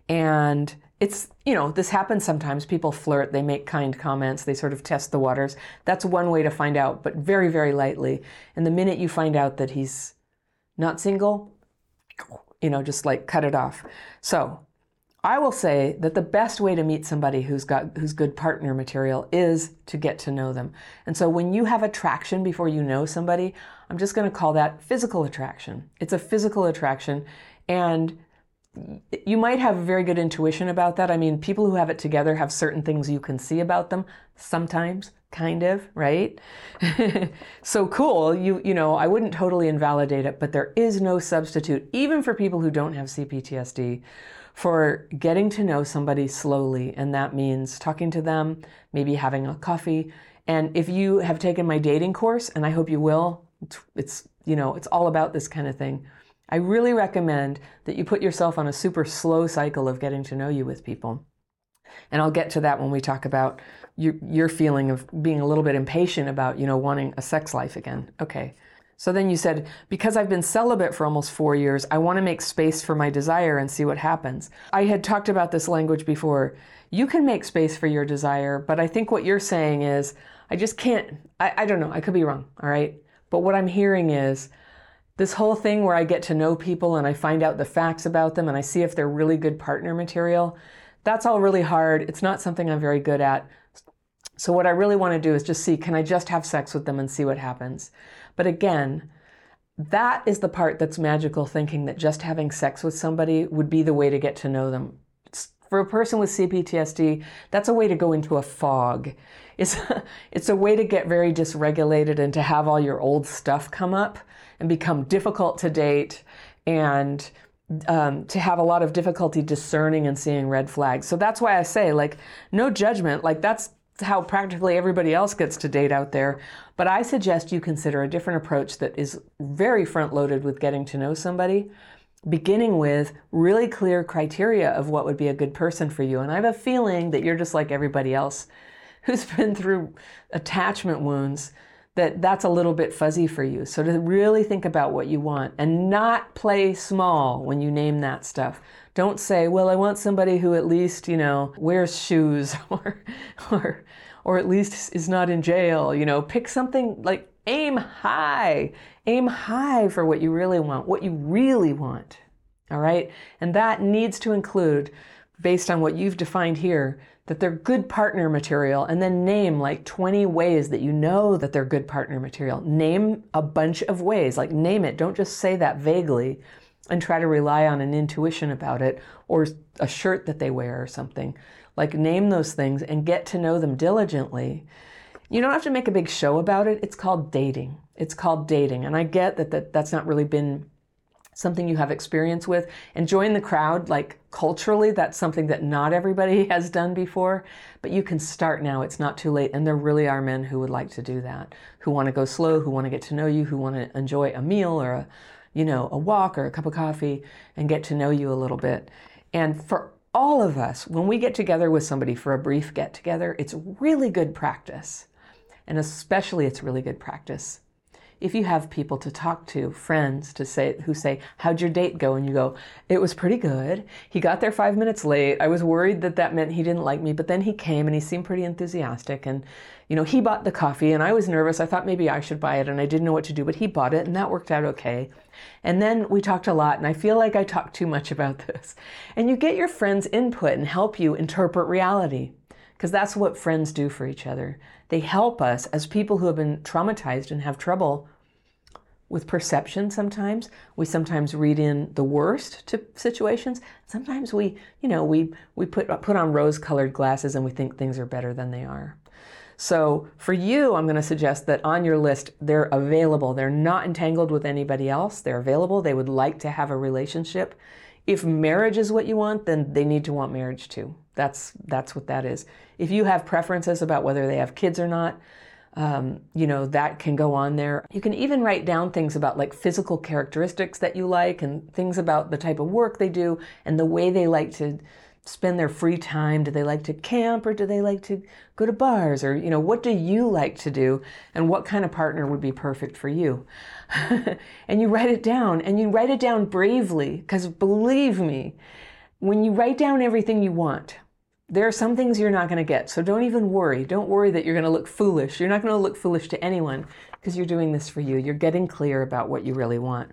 And it's you know this happens sometimes people flirt they make kind comments they sort of test the waters that's one way to find out but very very lightly and the minute you find out that he's not single you know just like cut it off so i will say that the best way to meet somebody who's got who's good partner material is to get to know them and so when you have attraction before you know somebody i'm just going to call that physical attraction it's a physical attraction and you might have a very good intuition about that. I mean, people who have it together have certain things you can see about them sometimes, kind of, right? so cool. You you know, I wouldn't totally invalidate it, but there is no substitute even for people who don't have CPTSD for getting to know somebody slowly, and that means talking to them, maybe having a coffee. And if you have taken my dating course, and I hope you will, it's you know, it's all about this kind of thing I really recommend that you put yourself on a super slow cycle of getting to know you with people. And I'll get to that when we talk about your, your feeling of being a little bit impatient about, you know, wanting a sex life again. Okay. So then you said, because I've been celibate for almost four years, I want to make space for my desire and see what happens. I had talked about this language before. You can make space for your desire, but I think what you're saying is, I just can't, I, I don't know, I could be wrong, all right? But what I'm hearing is, this whole thing where I get to know people and I find out the facts about them and I see if they're really good partner material, that's all really hard. It's not something I'm very good at. So, what I really want to do is just see can I just have sex with them and see what happens? But again, that is the part that's magical thinking that just having sex with somebody would be the way to get to know them. for a person with CPTSD, that's a way to go into a fog. It's, it's a way to get very dysregulated and to have all your old stuff come up and become difficult to date and um, to have a lot of difficulty discerning and seeing red flags. So that's why I say, like, no judgment. Like, that's how practically everybody else gets to date out there. But I suggest you consider a different approach that is very front loaded with getting to know somebody, beginning with really clear criteria of what would be a good person for you. And I have a feeling that you're just like everybody else who's been through attachment wounds that that's a little bit fuzzy for you. So to really think about what you want and not play small when you name that stuff. Don't say, "Well, I want somebody who at least, you know, wears shoes or or or at least is not in jail." You know, pick something like aim high. Aim high for what you really want, what you really want. All right? And that needs to include based on what you've defined here that they're good partner material and then name like 20 ways that you know that they're good partner material. Name a bunch of ways, like name it. Don't just say that vaguely and try to rely on an intuition about it or a shirt that they wear or something. Like name those things and get to know them diligently. You don't have to make a big show about it. It's called dating. It's called dating. And I get that, that that's not really been something you have experience with and join the crowd like culturally that's something that not everybody has done before but you can start now it's not too late and there really are men who would like to do that who want to go slow who want to get to know you who want to enjoy a meal or a you know a walk or a cup of coffee and get to know you a little bit. And for all of us when we get together with somebody for a brief get together it's really good practice and especially it's really good practice if you have people to talk to, friends to say who say, "How'd your date go?" and you go, "It was pretty good. He got there 5 minutes late. I was worried that that meant he didn't like me, but then he came and he seemed pretty enthusiastic and you know, he bought the coffee and I was nervous. I thought maybe I should buy it and I didn't know what to do, but he bought it and that worked out okay. And then we talked a lot and I feel like I talked too much about this. And you get your friends' input and help you interpret reality because that's what friends do for each other. They help us as people who have been traumatized and have trouble with perception sometimes. We sometimes read in the worst to situations. Sometimes we, you know, we, we put, put on rose colored glasses and we think things are better than they are. So for you, I'm going to suggest that on your list, they're available. They're not entangled with anybody else. They're available. They would like to have a relationship. If marriage is what you want, then they need to want marriage too. That's that's what that is. If you have preferences about whether they have kids or not, um, you know that can go on there. You can even write down things about like physical characteristics that you like and things about the type of work they do and the way they like to spend their free time? Do they like to camp or do they like to go to bars? Or, you know, what do you like to do? And what kind of partner would be perfect for you? and you write it down and you write it down bravely because believe me, when you write down everything you want, there are some things you're not going to get. So don't even worry. Don't worry that you're going to look foolish. You're not going to look foolish to anyone because you're doing this for you. You're getting clear about what you really want.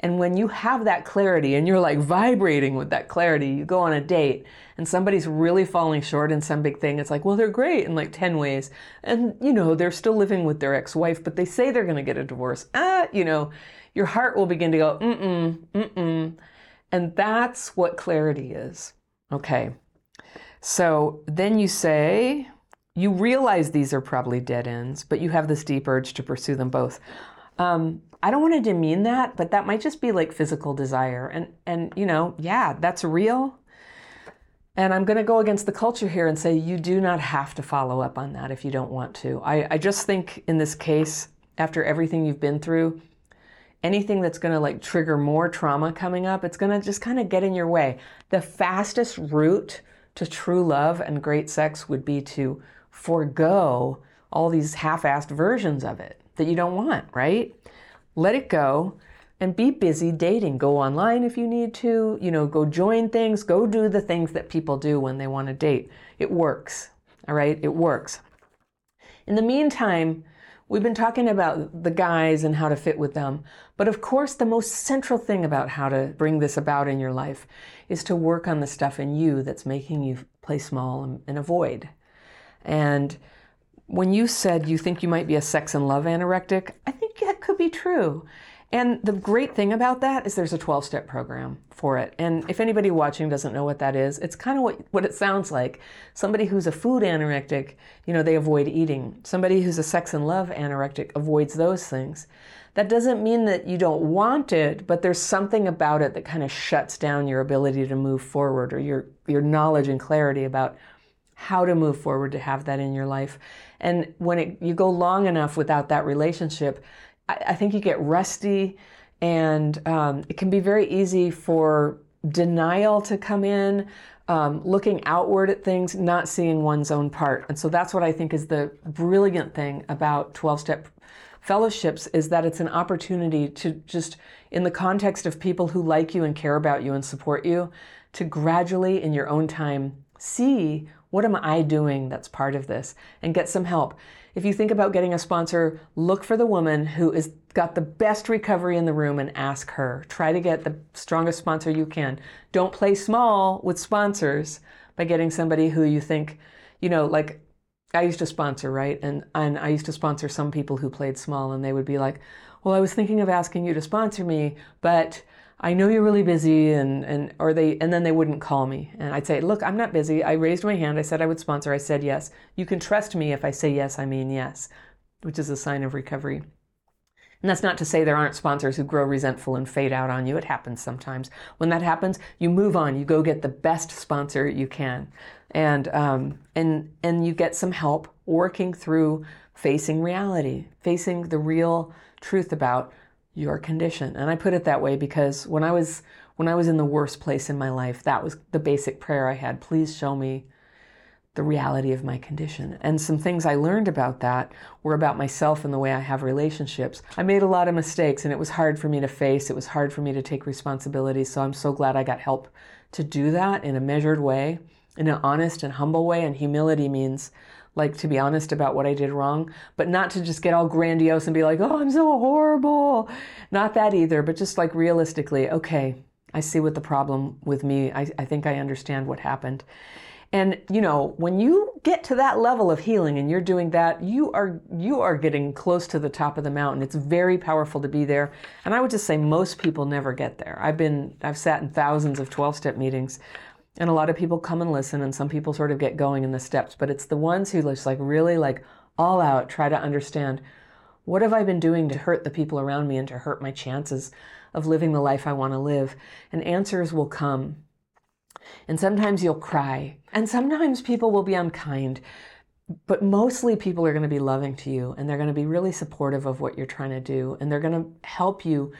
And when you have that clarity and you're like vibrating with that clarity, you go on a date and somebody's really falling short in some big thing. It's like, well, they're great in like 10 ways. And, you know, they're still living with their ex wife, but they say they're going to get a divorce. Ah, you know, your heart will begin to go, mm mm, mm mm. And that's what clarity is. Okay. So then you say, you realize these are probably dead ends, but you have this deep urge to pursue them both. Um, I don't want to demean that, but that might just be like physical desire. And and you know, yeah, that's real. And I'm going to go against the culture here and say you do not have to follow up on that if you don't want to. I, I just think in this case, after everything you've been through, anything that's going to like trigger more trauma coming up, it's going to just kind of get in your way. The fastest route to true love and great sex would be to forego all these half assed versions of it that you don't want, right? let it go and be busy dating. Go online if you need to, you know, go join things, go do the things that people do when they want to date. It works. All right? It works. In the meantime, we've been talking about the guys and how to fit with them. But of course, the most central thing about how to bring this about in your life is to work on the stuff in you that's making you play small and, and avoid. And when you said you think you might be a sex and love anorectic, I think that could be true. And the great thing about that is there's a 12 step program for it. And if anybody watching doesn't know what that is, it's kind of what, what it sounds like. Somebody who's a food anorectic, you know, they avoid eating. Somebody who's a sex and love anorectic avoids those things. That doesn't mean that you don't want it, but there's something about it that kind of shuts down your ability to move forward or your, your knowledge and clarity about how to move forward to have that in your life. And when it, you go long enough without that relationship, I, I think you get rusty, and um, it can be very easy for denial to come in, um, looking outward at things, not seeing one's own part. And so that's what I think is the brilliant thing about 12 step fellowships is that it's an opportunity to just, in the context of people who like you and care about you and support you, to gradually, in your own time, see what am I doing that's part of this? And get some help. If you think about getting a sponsor, look for the woman who has got the best recovery in the room and ask her. Try to get the strongest sponsor you can. Don't play small with sponsors by getting somebody who you think, you know, like I used to sponsor, right? And and I used to sponsor some people who played small and they would be like, "Well, I was thinking of asking you to sponsor me, but I know you're really busy and, and or they and then they wouldn't call me. And I'd say, look, I'm not busy. I raised my hand. I said I would sponsor. I said yes. You can trust me if I say yes, I mean yes, which is a sign of recovery. And that's not to say there aren't sponsors who grow resentful and fade out on you. It happens sometimes. When that happens, you move on. You go get the best sponsor you can, and um, and and you get some help working through facing reality, facing the real truth about your condition. And I put it that way because when I was when I was in the worst place in my life, that was the basic prayer I had. Please show me the reality of my condition. And some things I learned about that were about myself and the way I have relationships. I made a lot of mistakes and it was hard for me to face, it was hard for me to take responsibility. So I'm so glad I got help to do that in a measured way, in an honest and humble way. And humility means like to be honest about what I did wrong, but not to just get all grandiose and be like, oh, I'm so horrible. Not that either, but just like realistically, okay, I see what the problem with me, I, I think I understand what happened. And you know, when you get to that level of healing and you're doing that, you are you are getting close to the top of the mountain. It's very powerful to be there. And I would just say most people never get there. I've been I've sat in thousands of 12-step meetings and a lot of people come and listen and some people sort of get going in the steps, but it's the ones who just like really like all out try to understand what have I been doing to hurt the people around me and to hurt my chances of living the life I want to live? And answers will come and sometimes you'll cry. And sometimes people will be unkind. But mostly people are going to be loving to you and they're going to be really supportive of what you're trying to do. And they're going to help you.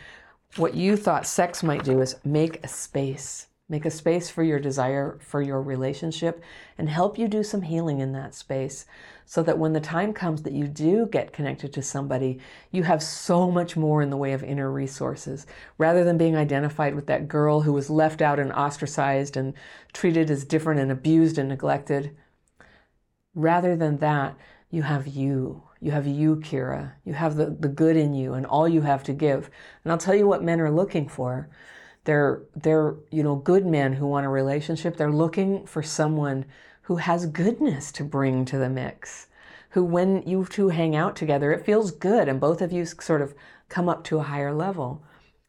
What you thought sex might do is make a space. Make a space for your desire for your relationship and help you do some healing in that space so that when the time comes that you do get connected to somebody, you have so much more in the way of inner resources. Rather than being identified with that girl who was left out and ostracized and treated as different and abused and neglected, rather than that, you have you. You have you, Kira. You have the, the good in you and all you have to give. And I'll tell you what men are looking for. They're, they're, you know, good men who want a relationship. They're looking for someone who has goodness to bring to the mix, who, when you two hang out together, it feels good and both of you sort of come up to a higher level.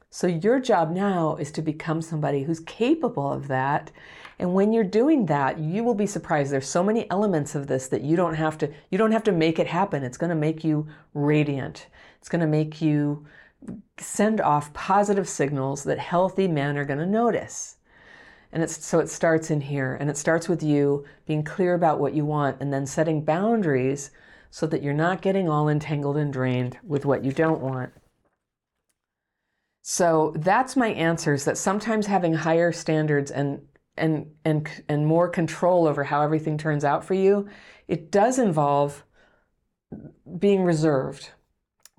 So, your job now is to become somebody who's capable of that. And when you're doing that, you will be surprised. There's so many elements of this that you don't have to you don't have to make it happen. It's going to make you radiant. It's going to make you send off positive signals that healthy men are going to notice. And it's so it starts in here and it starts with you being clear about what you want and then setting boundaries so that you're not getting all entangled and drained with what you don't want. So that's my answers that sometimes having higher standards and and and and more control over how everything turns out for you, it does involve being reserved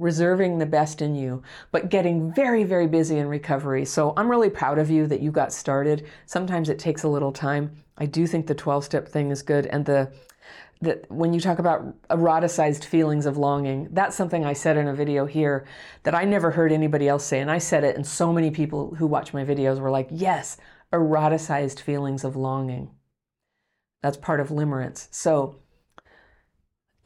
reserving the best in you, but getting very, very busy in recovery. So I'm really proud of you that you got started. Sometimes it takes a little time. I do think the 12 step thing is good. And the, that when you talk about eroticized feelings of longing, that's something I said in a video here that I never heard anybody else say. And I said it, and so many people who watch my videos were like, yes, eroticized feelings of longing. That's part of limerence. So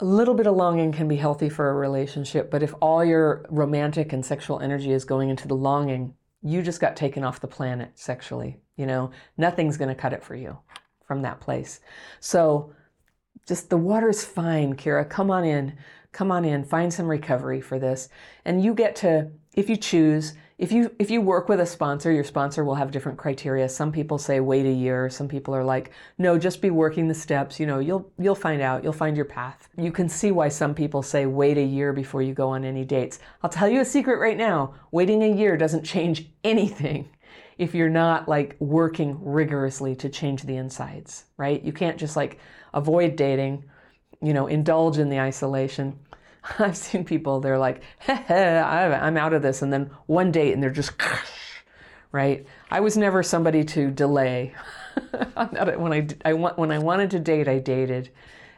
a little bit of longing can be healthy for a relationship, but if all your romantic and sexual energy is going into the longing, you just got taken off the planet sexually. You know, nothing's going to cut it for you from that place. So just the water's fine, Kira. Come on in. Come on in. Find some recovery for this. And you get to, if you choose, if you if you work with a sponsor your sponsor will have different criteria. Some people say wait a year. Some people are like no just be working the steps. You know you'll you'll find out. You'll find your path. You can see why some people say wait a year before you go on any dates. I'll tell you a secret right now. Waiting a year doesn't change anything if you're not like working rigorously to change the insides right? You can't just like avoid dating you know indulge in the isolation I've seen people, they're like, I'm out of this. And then one date and they're just, right? I was never somebody to delay. when I, I, when I wanted to date, I dated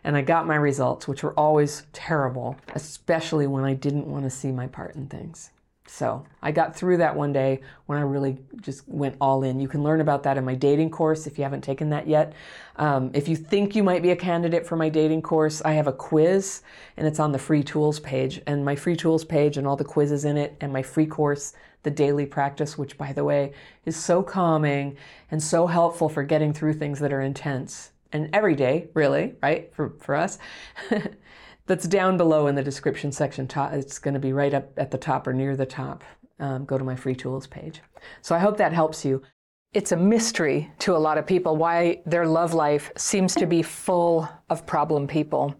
and I got my results, which were always terrible, especially when I didn't want to see my part in things. So I got through that one day when I really just went all in. You can learn about that in my dating course if you haven't taken that yet. Um, if you think you might be a candidate for my dating course, I have a quiz and it's on the free tools page. And my free tools page and all the quizzes in it, and my free course, the daily practice, which by the way is so calming and so helpful for getting through things that are intense and every day, really, right? For, for us. that's down below in the description section. It's going to be right up at the top or near the top. Um, go to my free tools page. So I hope that helps you. It's a mystery to a lot of people why their love life seems to be full of problem people.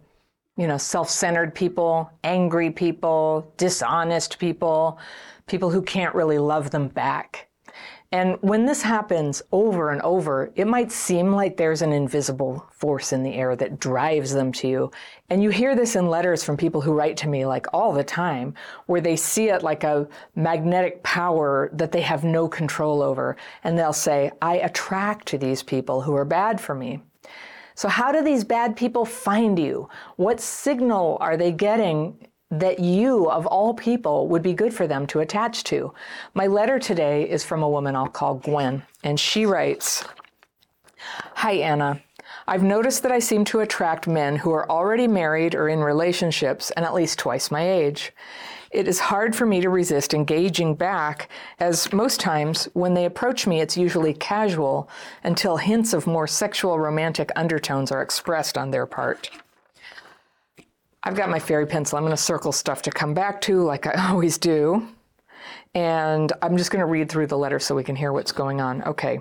You know, self centered people, angry people, dishonest people, people who can't really love them back. And when this happens over and over, it might seem like there's an invisible force in the air that drives them to you. And you hear this in letters from people who write to me like all the time, where they see it like a magnetic power that they have no control over. And they'll say, I attract to these people who are bad for me. So, how do these bad people find you? What signal are they getting that you, of all people, would be good for them to attach to. My letter today is from a woman I'll call Gwen, and she writes Hi, Anna. I've noticed that I seem to attract men who are already married or in relationships and at least twice my age. It is hard for me to resist engaging back, as most times when they approach me, it's usually casual until hints of more sexual romantic undertones are expressed on their part. I've got my fairy pencil. I'm going to circle stuff to come back to, like I always do. And I'm just going to read through the letter so we can hear what's going on. Okay.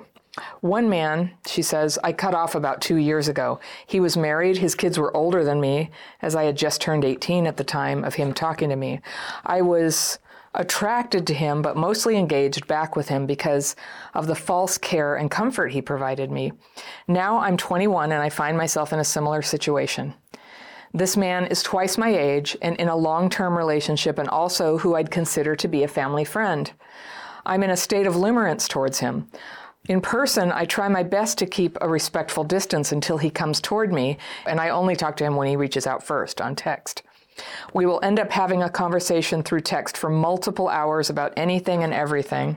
One man, she says, I cut off about two years ago. He was married. His kids were older than me, as I had just turned 18 at the time of him talking to me. I was attracted to him, but mostly engaged back with him because of the false care and comfort he provided me. Now I'm 21 and I find myself in a similar situation. This man is twice my age and in a long term relationship, and also who I'd consider to be a family friend. I'm in a state of limerence towards him. In person, I try my best to keep a respectful distance until he comes toward me, and I only talk to him when he reaches out first on text. We will end up having a conversation through text for multiple hours about anything and everything.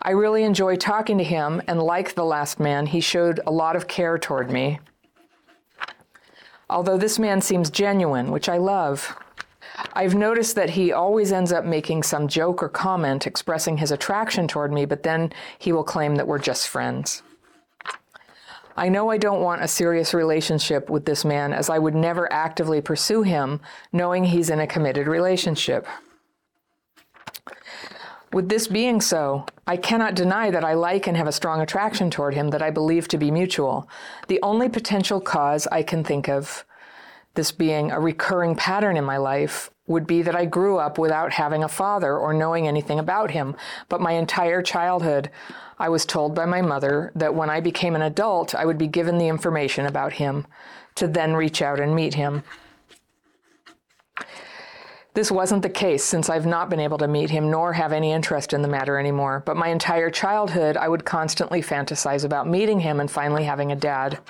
I really enjoy talking to him, and like the last man, he showed a lot of care toward me although this man seems genuine, which I love. I've noticed that he always ends up making some joke or comment expressing his attraction toward me, but then he will claim that we're just friends. I know I don't want a serious relationship with this man as I would never actively pursue him knowing he's in a committed relationship. With this being so, I cannot deny that I like and have a strong attraction toward him that I believe to be mutual. The only potential cause I can think of, this being a recurring pattern in my life, would be that I grew up without having a father or knowing anything about him. But my entire childhood, I was told by my mother that when I became an adult, I would be given the information about him to then reach out and meet him. This wasn't the case since I've not been able to meet him nor have any interest in the matter anymore, but my entire childhood I would constantly fantasize about meeting him and finally having a dad.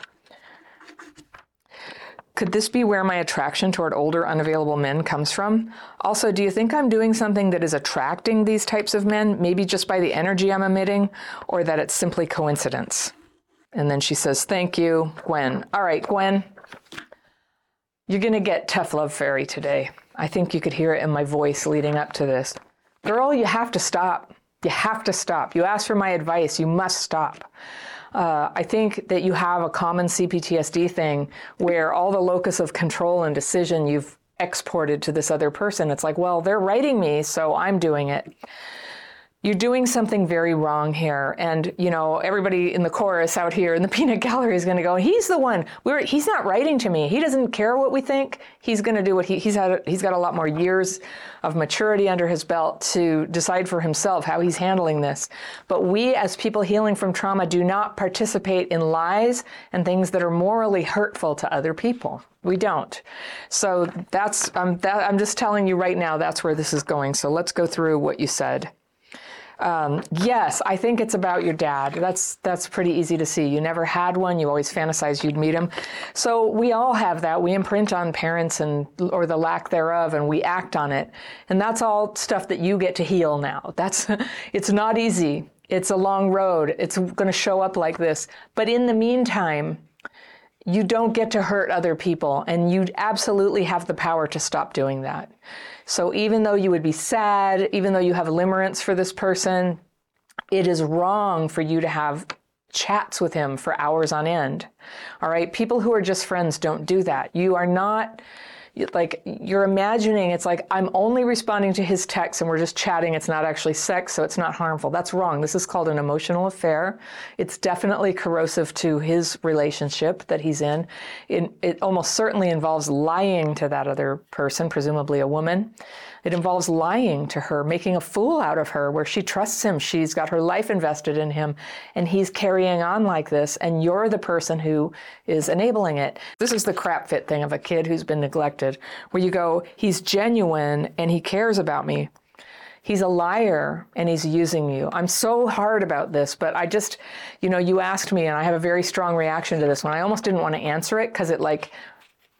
Could this be where my attraction toward older, unavailable men comes from? Also, do you think I'm doing something that is attracting these types of men, maybe just by the energy I'm emitting, or that it's simply coincidence? And then she says, Thank you, Gwen. All right, Gwen, you're going to get tough love fairy today. I think you could hear it in my voice leading up to this. Girl, you have to stop. You have to stop. You asked for my advice. You must stop. Uh, I think that you have a common CPTSD thing where all the locus of control and decision you've exported to this other person. It's like, well, they're writing me, so I'm doing it you're doing something very wrong here. And, you know, everybody in the chorus out here in the peanut gallery is going to go, he's the one. We're, he's not writing to me. He doesn't care what we think. He's going to do what he, he's had, he's got a lot more years of maturity under his belt to decide for himself how he's handling this. But we, as people healing from trauma, do not participate in lies and things that are morally hurtful to other people. We don't. So that's, um, that, I'm just telling you right now, that's where this is going. So let's go through what you said. Um, yes, I think it's about your dad. That's that's pretty easy to see. You never had one. You always fantasized you'd meet him. So we all have that. We imprint on parents and or the lack thereof, and we act on it. And that's all stuff that you get to heal now. That's it's not easy. It's a long road. It's going to show up like this. But in the meantime, you don't get to hurt other people, and you absolutely have the power to stop doing that. So even though you would be sad, even though you have limerence for this person, it is wrong for you to have chats with him for hours on end. All right. People who are just friends don't do that. You are not like you're imagining it's like I'm only responding to his text and we're just chatting. It's not actually sex, so it's not harmful. That's wrong. This is called an emotional affair. It's definitely corrosive to his relationship that he's in. It, it almost certainly involves lying to that other person, presumably a woman. It involves lying to her, making a fool out of her, where she trusts him. She's got her life invested in him, and he's carrying on like this, and you're the person who is enabling it. This is the crap fit thing of a kid who's been neglected, where you go, he's genuine and he cares about me. He's a liar and he's using you. I'm so hard about this, but I just, you know, you asked me and I have a very strong reaction to this one. I almost didn't want to answer it because it like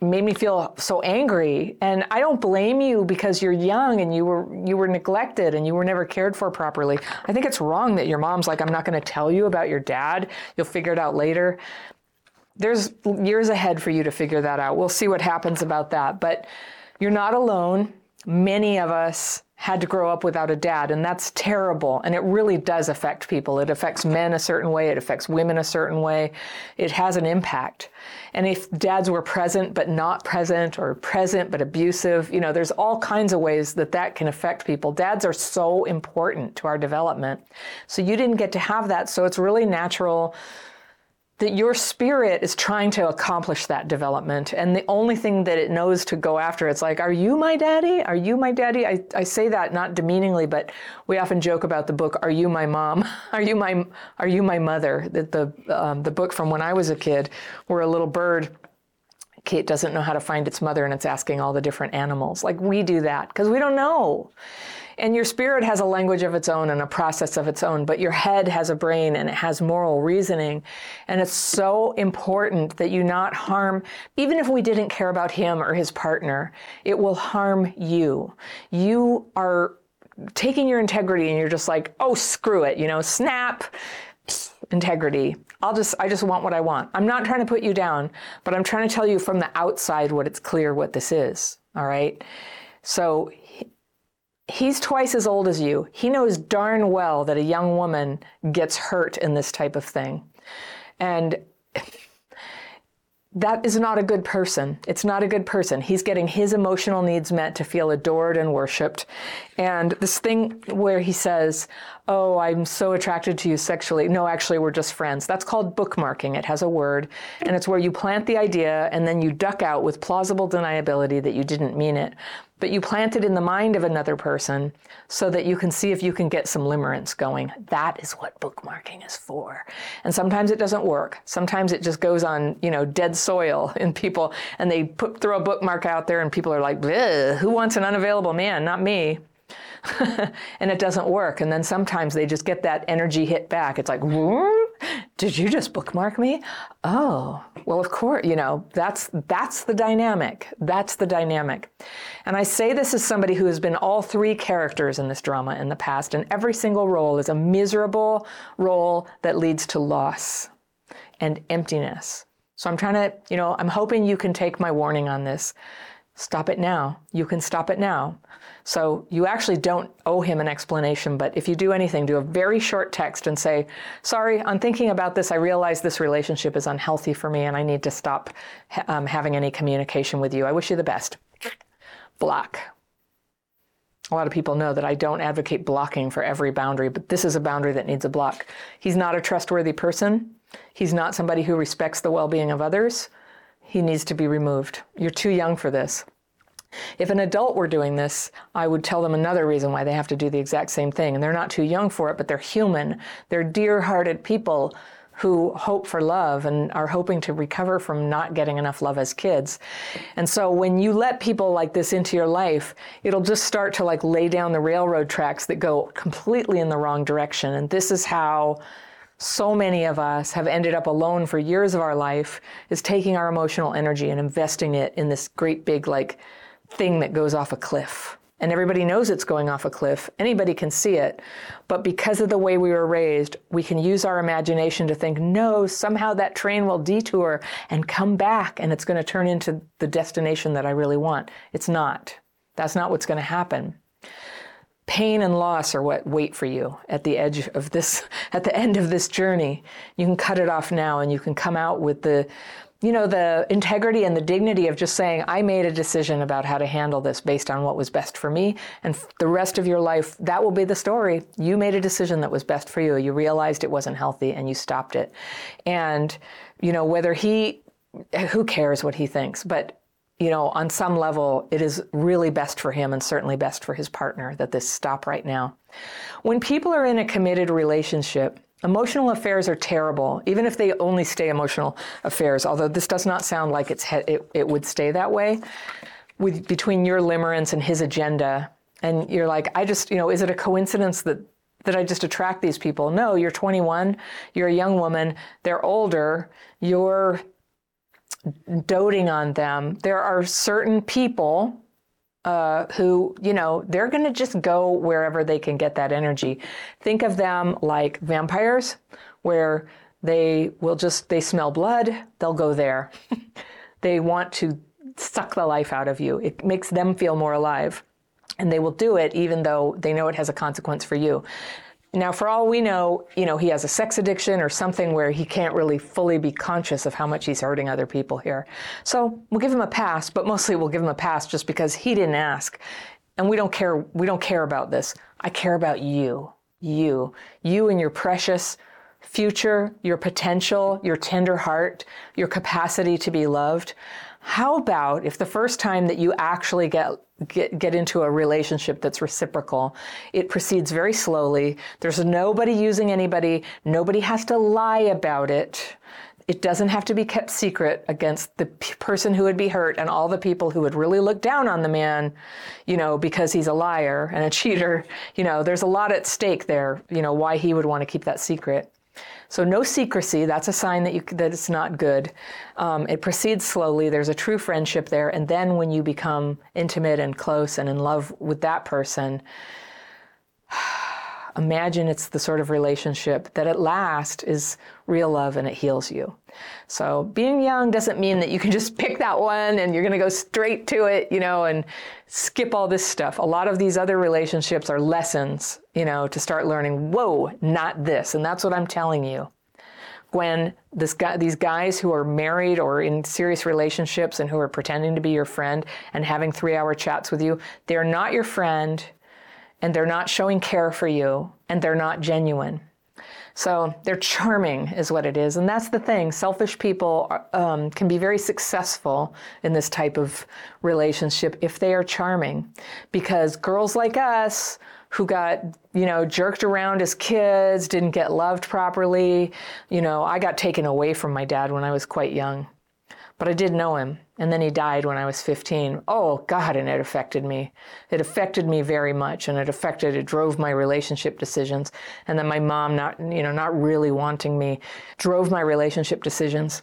made me feel so angry and i don't blame you because you're young and you were you were neglected and you were never cared for properly i think it's wrong that your mom's like i'm not going to tell you about your dad you'll figure it out later there's years ahead for you to figure that out we'll see what happens about that but you're not alone many of us had to grow up without a dad, and that's terrible. And it really does affect people. It affects men a certain way, it affects women a certain way. It has an impact. And if dads were present but not present, or present but abusive, you know, there's all kinds of ways that that can affect people. Dads are so important to our development. So you didn't get to have that, so it's really natural that your spirit is trying to accomplish that development. And the only thing that it knows to go after it's like are you my daddy? Are you my daddy? I, I say that not demeaningly but we often joke about the book are you my mom? Are you my are you my mother? The, the, um, the book from when i was a kid where a little bird Kate doesn't know how to find its mother and it's asking all the different animals. Like we do that because we don't know. And your spirit has a language of its own and a process of its own, but your head has a brain and it has moral reasoning. And it's so important that you not harm, even if we didn't care about him or his partner, it will harm you. You are taking your integrity and you're just like, oh, screw it, you know, snap integrity. I'll just I just want what I want. I'm not trying to put you down, but I'm trying to tell you from the outside what it's clear what this is. All right? So he's twice as old as you. He knows darn well that a young woman gets hurt in this type of thing. And that is not a good person. It's not a good person. He's getting his emotional needs met to feel adored and worshiped. And this thing where he says, Oh, I'm so attracted to you sexually. No, actually, we're just friends. That's called bookmarking. It has a word. And it's where you plant the idea and then you duck out with plausible deniability that you didn't mean it but you plant it in the mind of another person so that you can see if you can get some limerence going. That is what bookmarking is for. And sometimes it doesn't work. Sometimes it just goes on, you know, dead soil in people and they put throw a bookmark out there and people are like, who wants an unavailable man? Not me. and it doesn't work. And then sometimes they just get that energy hit back. It's like, did you just bookmark me? Oh, well, of course, you know, that's, that's the dynamic. That's the dynamic. And I say this as somebody who has been all three characters in this drama in the past, and every single role is a miserable role that leads to loss and emptiness. So I'm trying to, you know, I'm hoping you can take my warning on this. Stop it now. You can stop it now. So you actually don't owe him an explanation, but if you do anything, do a very short text and say, Sorry, on thinking about this, I realize this relationship is unhealthy for me and I need to stop um, having any communication with you. I wish you the best. Block. A lot of people know that I don't advocate blocking for every boundary, but this is a boundary that needs a block. He's not a trustworthy person. He's not somebody who respects the well being of others. He needs to be removed. You're too young for this. If an adult were doing this, I would tell them another reason why they have to do the exact same thing. And they're not too young for it, but they're human. They're dear hearted people who hope for love and are hoping to recover from not getting enough love as kids. And so when you let people like this into your life, it'll just start to like lay down the railroad tracks that go completely in the wrong direction. And this is how so many of us have ended up alone for years of our life is taking our emotional energy and investing it in this great big like thing that goes off a cliff. And everybody knows it's going off a cliff. Anybody can see it. But because of the way we were raised, we can use our imagination to think, no, somehow that train will detour and come back and it's going to turn into the destination that I really want. It's not. That's not what's going to happen. Pain and loss are what wait for you at the edge of this, at the end of this journey. You can cut it off now and you can come out with the you know, the integrity and the dignity of just saying, I made a decision about how to handle this based on what was best for me. And the rest of your life, that will be the story. You made a decision that was best for you. You realized it wasn't healthy and you stopped it. And, you know, whether he, who cares what he thinks, but you know, on some level, it is really best for him and certainly best for his partner that this stop right now. When people are in a committed relationship, emotional affairs are terrible, even if they only stay emotional affairs, although this does not sound like it's he- it, it would stay that way. With, between your limerence and his agenda, and you're like, I just, you know, is it a coincidence that that I just attract these people? No, you're 21, you're a young woman, they're older, you're doting on them. There are certain people uh, who, you know, they're going to just go wherever they can get that energy. Think of them like vampires, where they will just, they smell blood, they'll go there. they want to suck the life out of you. It makes them feel more alive. And they will do it even though they know it has a consequence for you. Now, for all we know, you know, he has a sex addiction or something where he can't really fully be conscious of how much he's hurting other people here. So we'll give him a pass, but mostly we'll give him a pass just because he didn't ask. And we don't care, we don't care about this. I care about you, you, you and your precious future, your potential, your tender heart, your capacity to be loved. How about if the first time that you actually get get, get into a relationship that's reciprocal. It proceeds very slowly. There's nobody using anybody. Nobody has to lie about it. It doesn't have to be kept secret against the p- person who would be hurt and all the people who would really look down on the man, you know, because he's a liar and a cheater. You know, there's a lot at stake there, you know, why he would want to keep that secret. So no secrecy. That's a sign that you that it's not good. Um, it proceeds slowly. There's a true friendship there, and then when you become intimate and close and in love with that person, imagine it's the sort of relationship that at last is real love and it heals you. So being young doesn't mean that you can just pick that one and you're going to go straight to it, you know, and skip all this stuff. A lot of these other relationships are lessons, you know, to start learning, whoa, not this. And that's what I'm telling you. When this guy, these guys who are married or in serious relationships and who are pretending to be your friend and having three hour chats with you, they're not your friend and they're not showing care for you and they're not genuine. So they're charming, is what it is. And that's the thing. Selfish people um, can be very successful in this type of relationship if they are charming. Because girls like us, who got, you know, jerked around as kids, didn't get loved properly, you know, I got taken away from my dad when I was quite young. But I did know him. And then he died when I was 15. Oh, God, and it affected me. It affected me very much, and it affected, it drove my relationship decisions. And then my mom, not, you know, not really wanting me, drove my relationship decisions.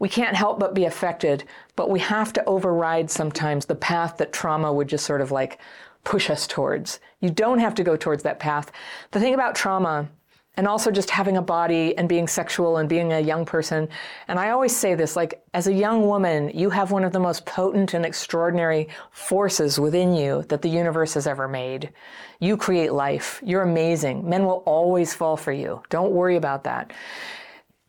We can't help but be affected, but we have to override sometimes the path that trauma would just sort of like push us towards. You don't have to go towards that path. The thing about trauma and also just having a body and being sexual and being a young person. And I always say this like, as a young woman, you have one of the most potent and extraordinary forces within you that the universe has ever made. You create life. You're amazing. Men will always fall for you. Don't worry about that.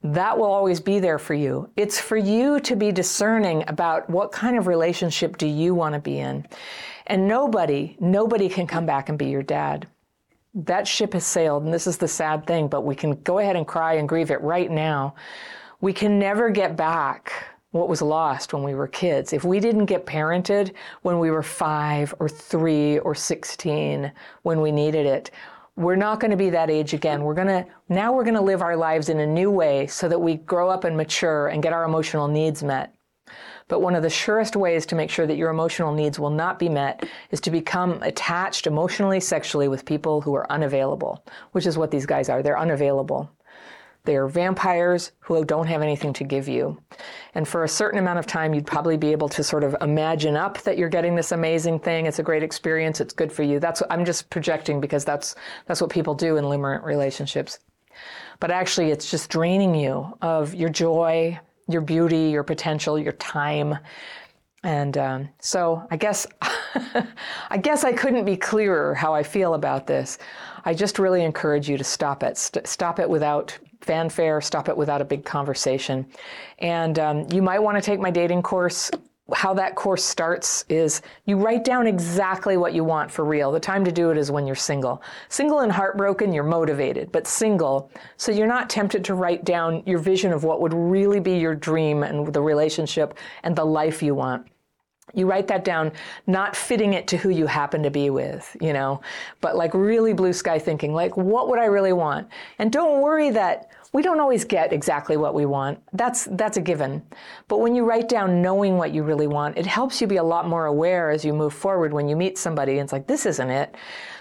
That will always be there for you. It's for you to be discerning about what kind of relationship do you want to be in. And nobody, nobody can come back and be your dad that ship has sailed, and this is the sad thing, but we can go ahead and cry and grieve it right now. We can never get back what was lost when we were kids. If we didn't get parented when we were five or three or 16 when we needed it, we're not going to be that age again. We're going to, now we're going to live our lives in a new way so that we grow up and mature and get our emotional needs met. But one of the surest ways to make sure that your emotional needs will not be met is to become attached emotionally, sexually with people who are unavailable, which is what these guys are. They're unavailable. They are vampires who don't have anything to give you. And for a certain amount of time, you'd probably be able to sort of imagine up that you're getting this amazing thing. It's a great experience. It's good for you. That's what I'm just projecting because that's that's what people do in limerent relationships. But actually, it's just draining you of your joy, your beauty, your potential, your time. And um, so I guess I guess I couldn't be clearer how I feel about this. I just really encourage you to stop it. St- stop it without fanfare. Stop it without a big conversation. And um, you might want to take my dating course how that course starts is you write down exactly what you want for real. The time to do it is when you're single. Single and heartbroken, you're motivated, but single, so you're not tempted to write down your vision of what would really be your dream and the relationship and the life you want you write that down not fitting it to who you happen to be with you know but like really blue sky thinking like what would i really want and don't worry that we don't always get exactly what we want that's that's a given but when you write down knowing what you really want it helps you be a lot more aware as you move forward when you meet somebody and it's like this isn't it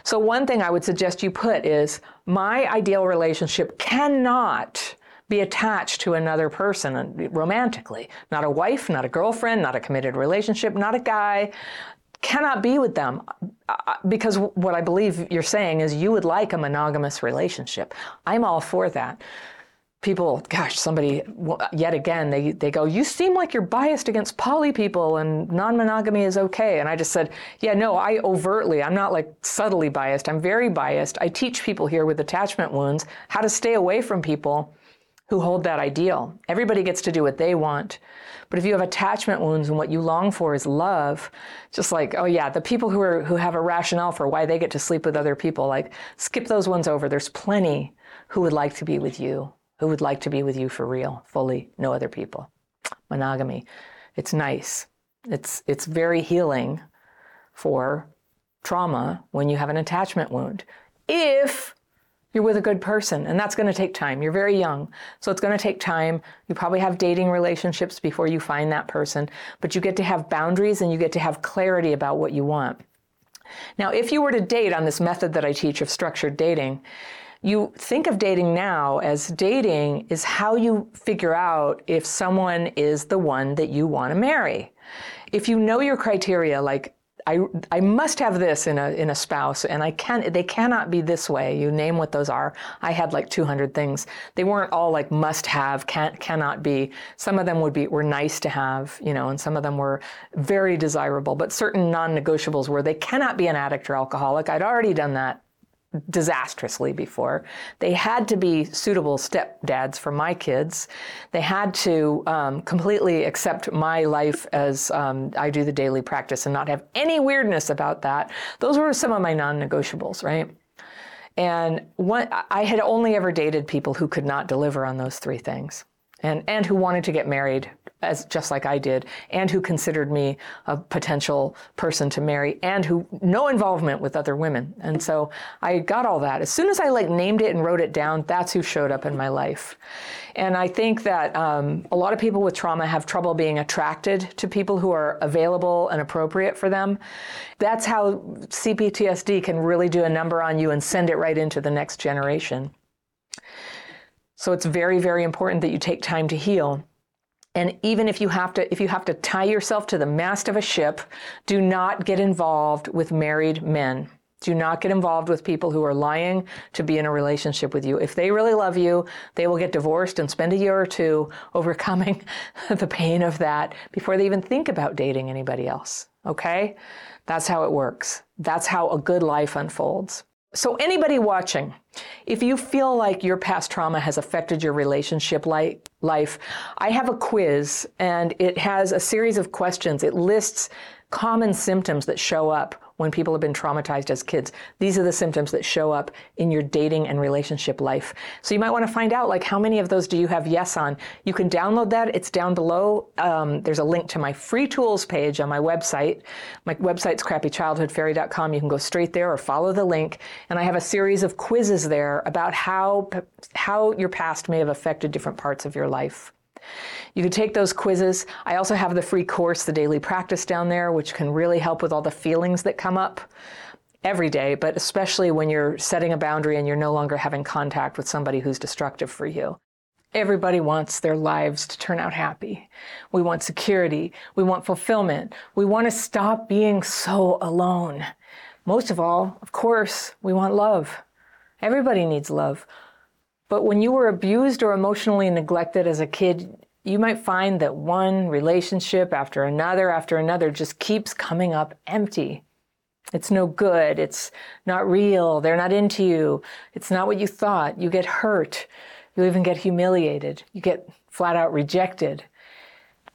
so one thing i would suggest you put is my ideal relationship cannot be attached to another person romantically. Not a wife, not a girlfriend, not a committed relationship, not a guy. Cannot be with them uh, because what I believe you're saying is you would like a monogamous relationship. I'm all for that people, gosh, somebody, yet again, they, they go, You seem like you're biased against poly people and non monogamy is okay. And I just said, Yeah, no, I overtly, I'm not like subtly biased. I'm very biased. I teach people here with attachment wounds how to stay away from people who hold that ideal. Everybody gets to do what they want. But if you have attachment wounds and what you long for is love, just like, oh yeah, the people who are who have a rationale for why they get to sleep with other people, like skip those ones over. There's plenty who would like to be with you, who would like to be with you for real, fully, no other people. Monogamy. It's nice. It's it's very healing for trauma when you have an attachment wound. If you're with a good person and that's going to take time you're very young so it's going to take time you probably have dating relationships before you find that person but you get to have boundaries and you get to have clarity about what you want now if you were to date on this method that i teach of structured dating you think of dating now as dating is how you figure out if someone is the one that you want to marry if you know your criteria like I, I must have this in a, in a spouse and I can, they cannot be this way. You name what those are. I had like 200 things. They weren't all like must have, can't, cannot be. Some of them would be, were nice to have, you know, and some of them were very desirable, but certain non-negotiables were they cannot be an addict or alcoholic. I'd already done that disastrously before. They had to be suitable stepdads for my kids. They had to um, completely accept my life as um, I do the daily practice and not have any weirdness about that. Those were some of my non negotiables, right? And one, I had only ever dated people who could not deliver on those three things and, and who wanted to get married as just like I did, and who considered me a potential person to marry, and who no involvement with other women. And so I got all that. As soon as I like named it and wrote it down, that's who showed up in my life. And I think that um, a lot of people with trauma have trouble being attracted to people who are available and appropriate for them. That's how CPTSD can really do a number on you and send it right into the next generation. So it's very, very important that you take time to heal. And even if you have to, if you have to tie yourself to the mast of a ship, do not get involved with married men. Do not get involved with people who are lying to be in a relationship with you. If they really love you, they will get divorced and spend a year or two overcoming the pain of that before they even think about dating anybody else. Okay? That's how it works. That's how a good life unfolds. So, anybody watching, if you feel like your past trauma has affected your relationship life, I have a quiz and it has a series of questions. It lists common symptoms that show up when people have been traumatized as kids. These are the symptoms that show up in your dating and relationship life. So you might want to find out like how many of those do you have yes on. You can download that. It's down below. Um, there's a link to my free tools page on my website. My website's crappychildhoodfairy.com. You can go straight there or follow the link. And I have a series of quizzes there about how how your past may have affected different parts of your life. You can take those quizzes. I also have the free course, The Daily Practice, down there, which can really help with all the feelings that come up every day, but especially when you're setting a boundary and you're no longer having contact with somebody who's destructive for you. Everybody wants their lives to turn out happy. We want security. We want fulfillment. We want to stop being so alone. Most of all, of course, we want love. Everybody needs love. But when you were abused or emotionally neglected as a kid, you might find that one relationship after another after another just keeps coming up empty. It's no good. It's not real. They're not into you. It's not what you thought. You get hurt. You even get humiliated. You get flat out rejected.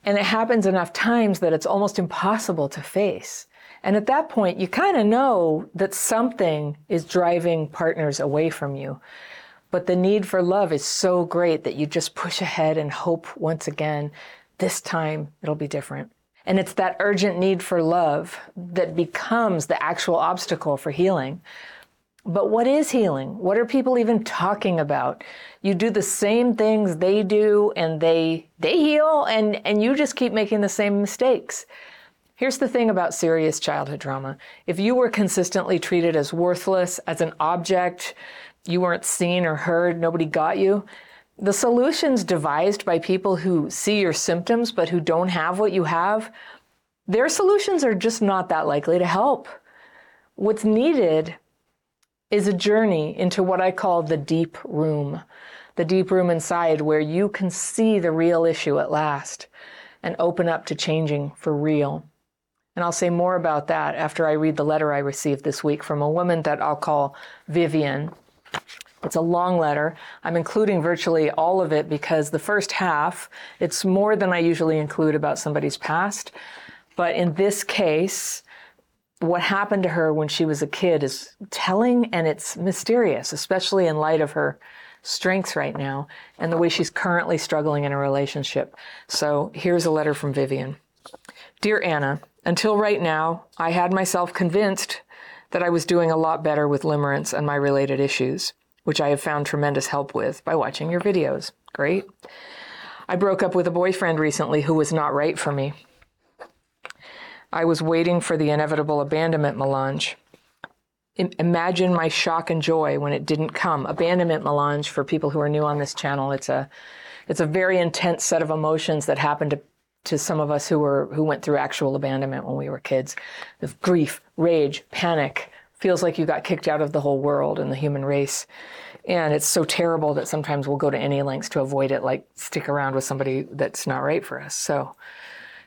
And it happens enough times that it's almost impossible to face. And at that point, you kind of know that something is driving partners away from you. But the need for love is so great that you just push ahead and hope once again, this time it'll be different. And it's that urgent need for love that becomes the actual obstacle for healing. But what is healing? What are people even talking about? You do the same things they do and they they heal and and you just keep making the same mistakes. Here's the thing about serious childhood trauma. If you were consistently treated as worthless, as an object, you weren't seen or heard, nobody got you, the solutions devised by people who see your symptoms but who don't have what you have, their solutions are just not that likely to help. What's needed is a journey into what I call the deep room, the deep room inside where you can see the real issue at last and open up to changing for real. And I'll say more about that after I read the letter I received this week from a woman that I'll call Vivian. It's a long letter. I'm including virtually all of it because the first half, it's more than I usually include about somebody's past. But in this case, what happened to her when she was a kid is telling and it's mysterious, especially in light of her strengths right now and the way she's currently struggling in a relationship. So here's a letter from Vivian Dear Anna, until right now, I had myself convinced that I was doing a lot better with limerence and my related issues, which I have found tremendous help with by watching your videos. Great. I broke up with a boyfriend recently who was not right for me. I was waiting for the inevitable abandonment melange. Imagine my shock and joy when it didn't come. Abandonment melange, for people who are new on this channel, it's a, it's a very intense set of emotions that happen to, to some of us who were who went through actual abandonment when we were kids. The grief, rage, panic, feels like you got kicked out of the whole world and the human race. And it's so terrible that sometimes we'll go to any lengths to avoid it, like stick around with somebody that's not right for us. So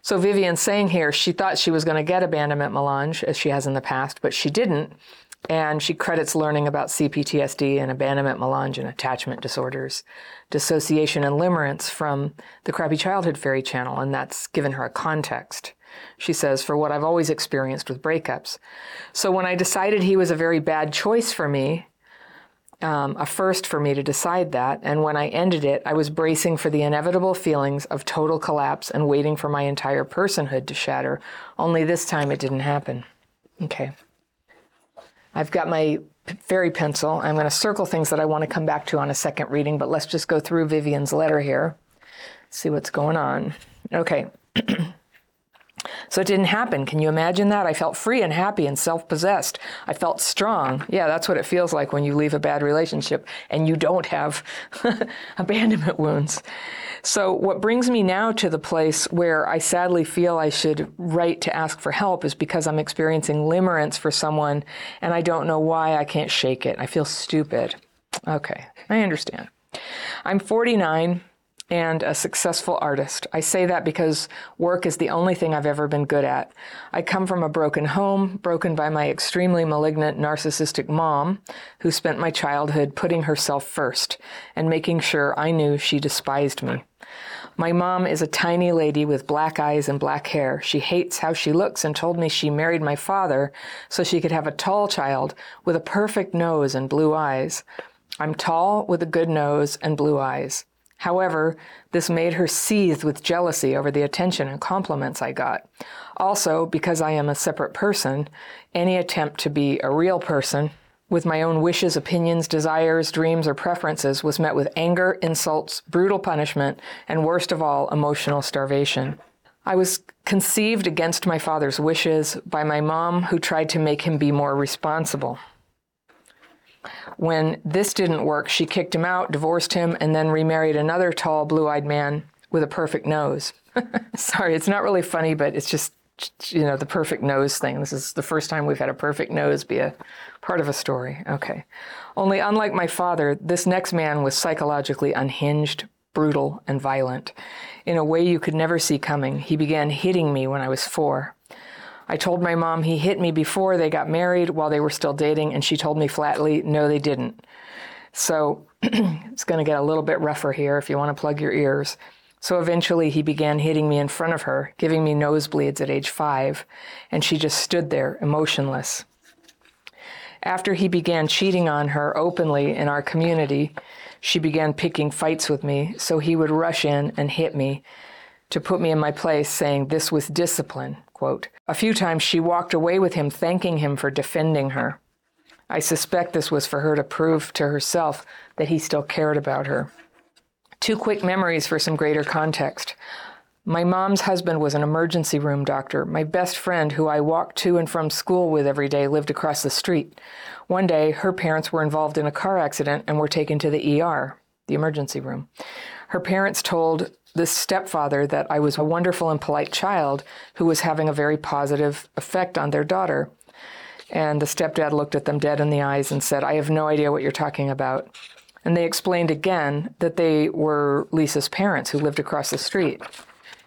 so Vivian's saying here she thought she was going to get abandonment melange as she has in the past, but she didn't. And she credits learning about CPTSD and abandonment melange and attachment disorders, dissociation and limerence from the Crappy Childhood Fairy channel, and that's given her a context. She says, for what I've always experienced with breakups. So when I decided he was a very bad choice for me, um, a first for me to decide that. And when I ended it, I was bracing for the inevitable feelings of total collapse and waiting for my entire personhood to shatter. Only this time it didn't happen. Okay. I've got my fairy pencil. I'm going to circle things that I want to come back to on a second reading, but let's just go through Vivian's letter here, see what's going on. Okay. So it didn't happen. Can you imagine that? I felt free and happy and self possessed. I felt strong. Yeah, that's what it feels like when you leave a bad relationship and you don't have abandonment wounds. So, what brings me now to the place where I sadly feel I should write to ask for help is because I'm experiencing limerence for someone and I don't know why I can't shake it. I feel stupid. Okay, I understand. I'm 49 and a successful artist. I say that because work is the only thing I've ever been good at. I come from a broken home, broken by my extremely malignant narcissistic mom, who spent my childhood putting herself first and making sure I knew she despised me. My mom is a tiny lady with black eyes and black hair. She hates how she looks and told me she married my father so she could have a tall child with a perfect nose and blue eyes. I'm tall with a good nose and blue eyes. However, this made her seethe with jealousy over the attention and compliments I got. Also, because I am a separate person, any attempt to be a real person with my own wishes, opinions, desires, dreams, or preferences was met with anger, insults, brutal punishment, and worst of all, emotional starvation. I was conceived against my father's wishes by my mom, who tried to make him be more responsible. When this didn't work, she kicked him out, divorced him, and then remarried another tall, blue eyed man with a perfect nose. Sorry, it's not really funny, but it's just, you know, the perfect nose thing. This is the first time we've had a perfect nose be a part of a story. Okay. Only unlike my father, this next man was psychologically unhinged, brutal, and violent. In a way you could never see coming, he began hitting me when I was four. I told my mom he hit me before they got married while they were still dating, and she told me flatly, no, they didn't. So it's going to get a little bit rougher here if you want to plug your ears. So eventually he began hitting me in front of her, giving me nosebleeds at age five, and she just stood there, emotionless. After he began cheating on her openly in our community, she began picking fights with me, so he would rush in and hit me to put me in my place, saying this was discipline. Quote. A few times she walked away with him, thanking him for defending her. I suspect this was for her to prove to herself that he still cared about her. Two quick memories for some greater context. My mom's husband was an emergency room doctor. My best friend, who I walked to and from school with every day, lived across the street. One day, her parents were involved in a car accident and were taken to the ER, the emergency room. Her parents told the stepfather that I was a wonderful and polite child who was having a very positive effect on their daughter. And the stepdad looked at them dead in the eyes and said, I have no idea what you're talking about. And they explained again that they were Lisa's parents who lived across the street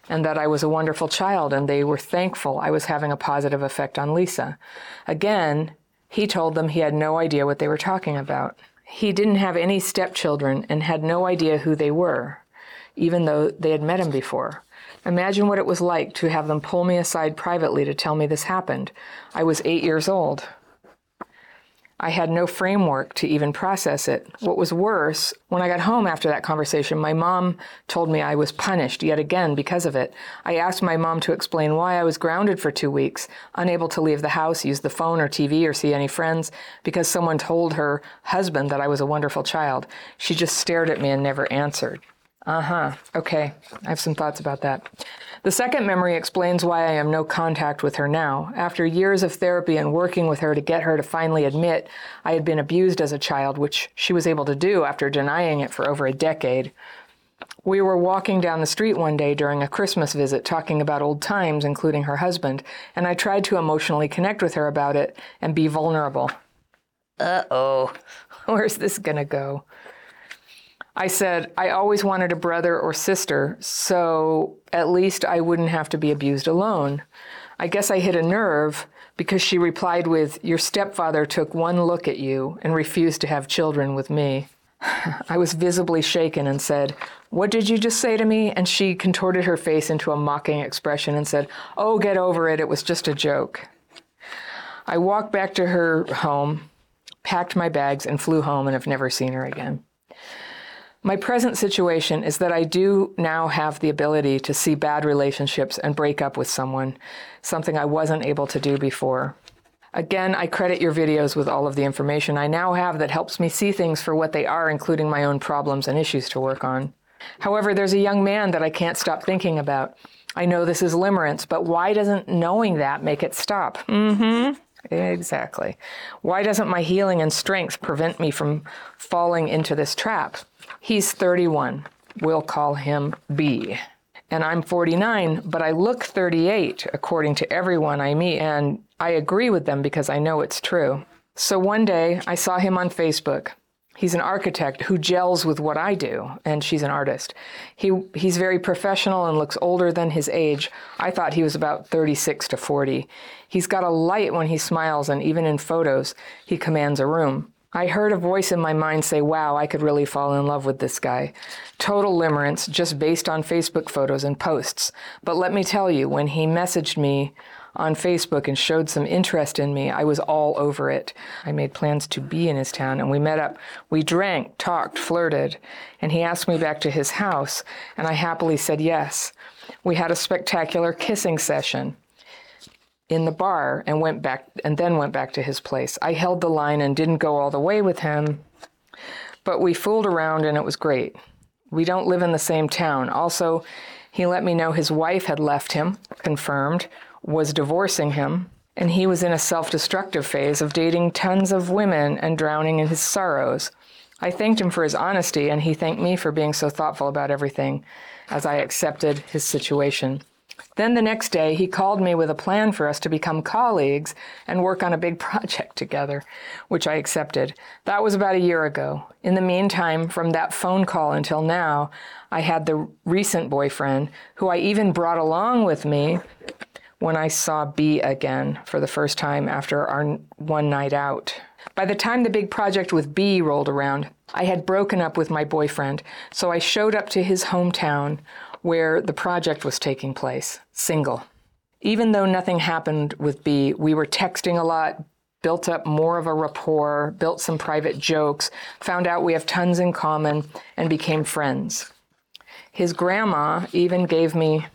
and that I was a wonderful child and they were thankful I was having a positive effect on Lisa. Again, he told them he had no idea what they were talking about. He didn't have any stepchildren and had no idea who they were, even though they had met him before. Imagine what it was like to have them pull me aside privately to tell me this happened. I was eight years old. I had no framework to even process it. What was worse, when I got home after that conversation, my mom told me I was punished yet again because of it. I asked my mom to explain why I was grounded for two weeks, unable to leave the house, use the phone or TV, or see any friends, because someone told her husband that I was a wonderful child. She just stared at me and never answered. Uh huh. Okay. I have some thoughts about that. The second memory explains why I am no contact with her now. After years of therapy and working with her to get her to finally admit I had been abused as a child, which she was able to do after denying it for over a decade, we were walking down the street one day during a Christmas visit talking about old times, including her husband, and I tried to emotionally connect with her about it and be vulnerable. Uh oh, where's this gonna go? I said, I always wanted a brother or sister, so at least I wouldn't have to be abused alone. I guess I hit a nerve because she replied with, Your stepfather took one look at you and refused to have children with me. I was visibly shaken and said, What did you just say to me? And she contorted her face into a mocking expression and said, Oh, get over it. It was just a joke. I walked back to her home, packed my bags, and flew home and have never seen her again. My present situation is that I do now have the ability to see bad relationships and break up with someone, something I wasn't able to do before. Again, I credit your videos with all of the information I now have that helps me see things for what they are, including my own problems and issues to work on. However, there's a young man that I can't stop thinking about. I know this is limerence, but why doesn't knowing that make it stop? Mm hmm. Exactly. Why doesn't my healing and strength prevent me from falling into this trap? He's 31. We'll call him B. And I'm 49, but I look 38 according to everyone I meet, and I agree with them because I know it's true. So one day I saw him on Facebook. He's an architect who gels with what I do, and she's an artist. He, he's very professional and looks older than his age. I thought he was about 36 to 40. He's got a light when he smiles, and even in photos, he commands a room. I heard a voice in my mind say, Wow, I could really fall in love with this guy. Total limerence, just based on Facebook photos and posts. But let me tell you, when he messaged me on Facebook and showed some interest in me, I was all over it. I made plans to be in his town and we met up. We drank, talked, flirted, and he asked me back to his house, and I happily said yes. We had a spectacular kissing session in the bar and went back and then went back to his place. I held the line and didn't go all the way with him, but we fooled around and it was great. We don't live in the same town. Also, he let me know his wife had left him, confirmed, was divorcing him, and he was in a self destructive phase of dating tons of women and drowning in his sorrows. I thanked him for his honesty, and he thanked me for being so thoughtful about everything as I accepted his situation. Then the next day, he called me with a plan for us to become colleagues and work on a big project together, which I accepted. That was about a year ago. In the meantime, from that phone call until now, I had the recent boyfriend, who I even brought along with me when I saw B again for the first time after our one night out. By the time the big project with B rolled around, I had broken up with my boyfriend, so I showed up to his hometown where the project was taking place, single. Even though nothing happened with B, we were texting a lot, built up more of a rapport, built some private jokes, found out we have tons in common, and became friends. His grandma even gave me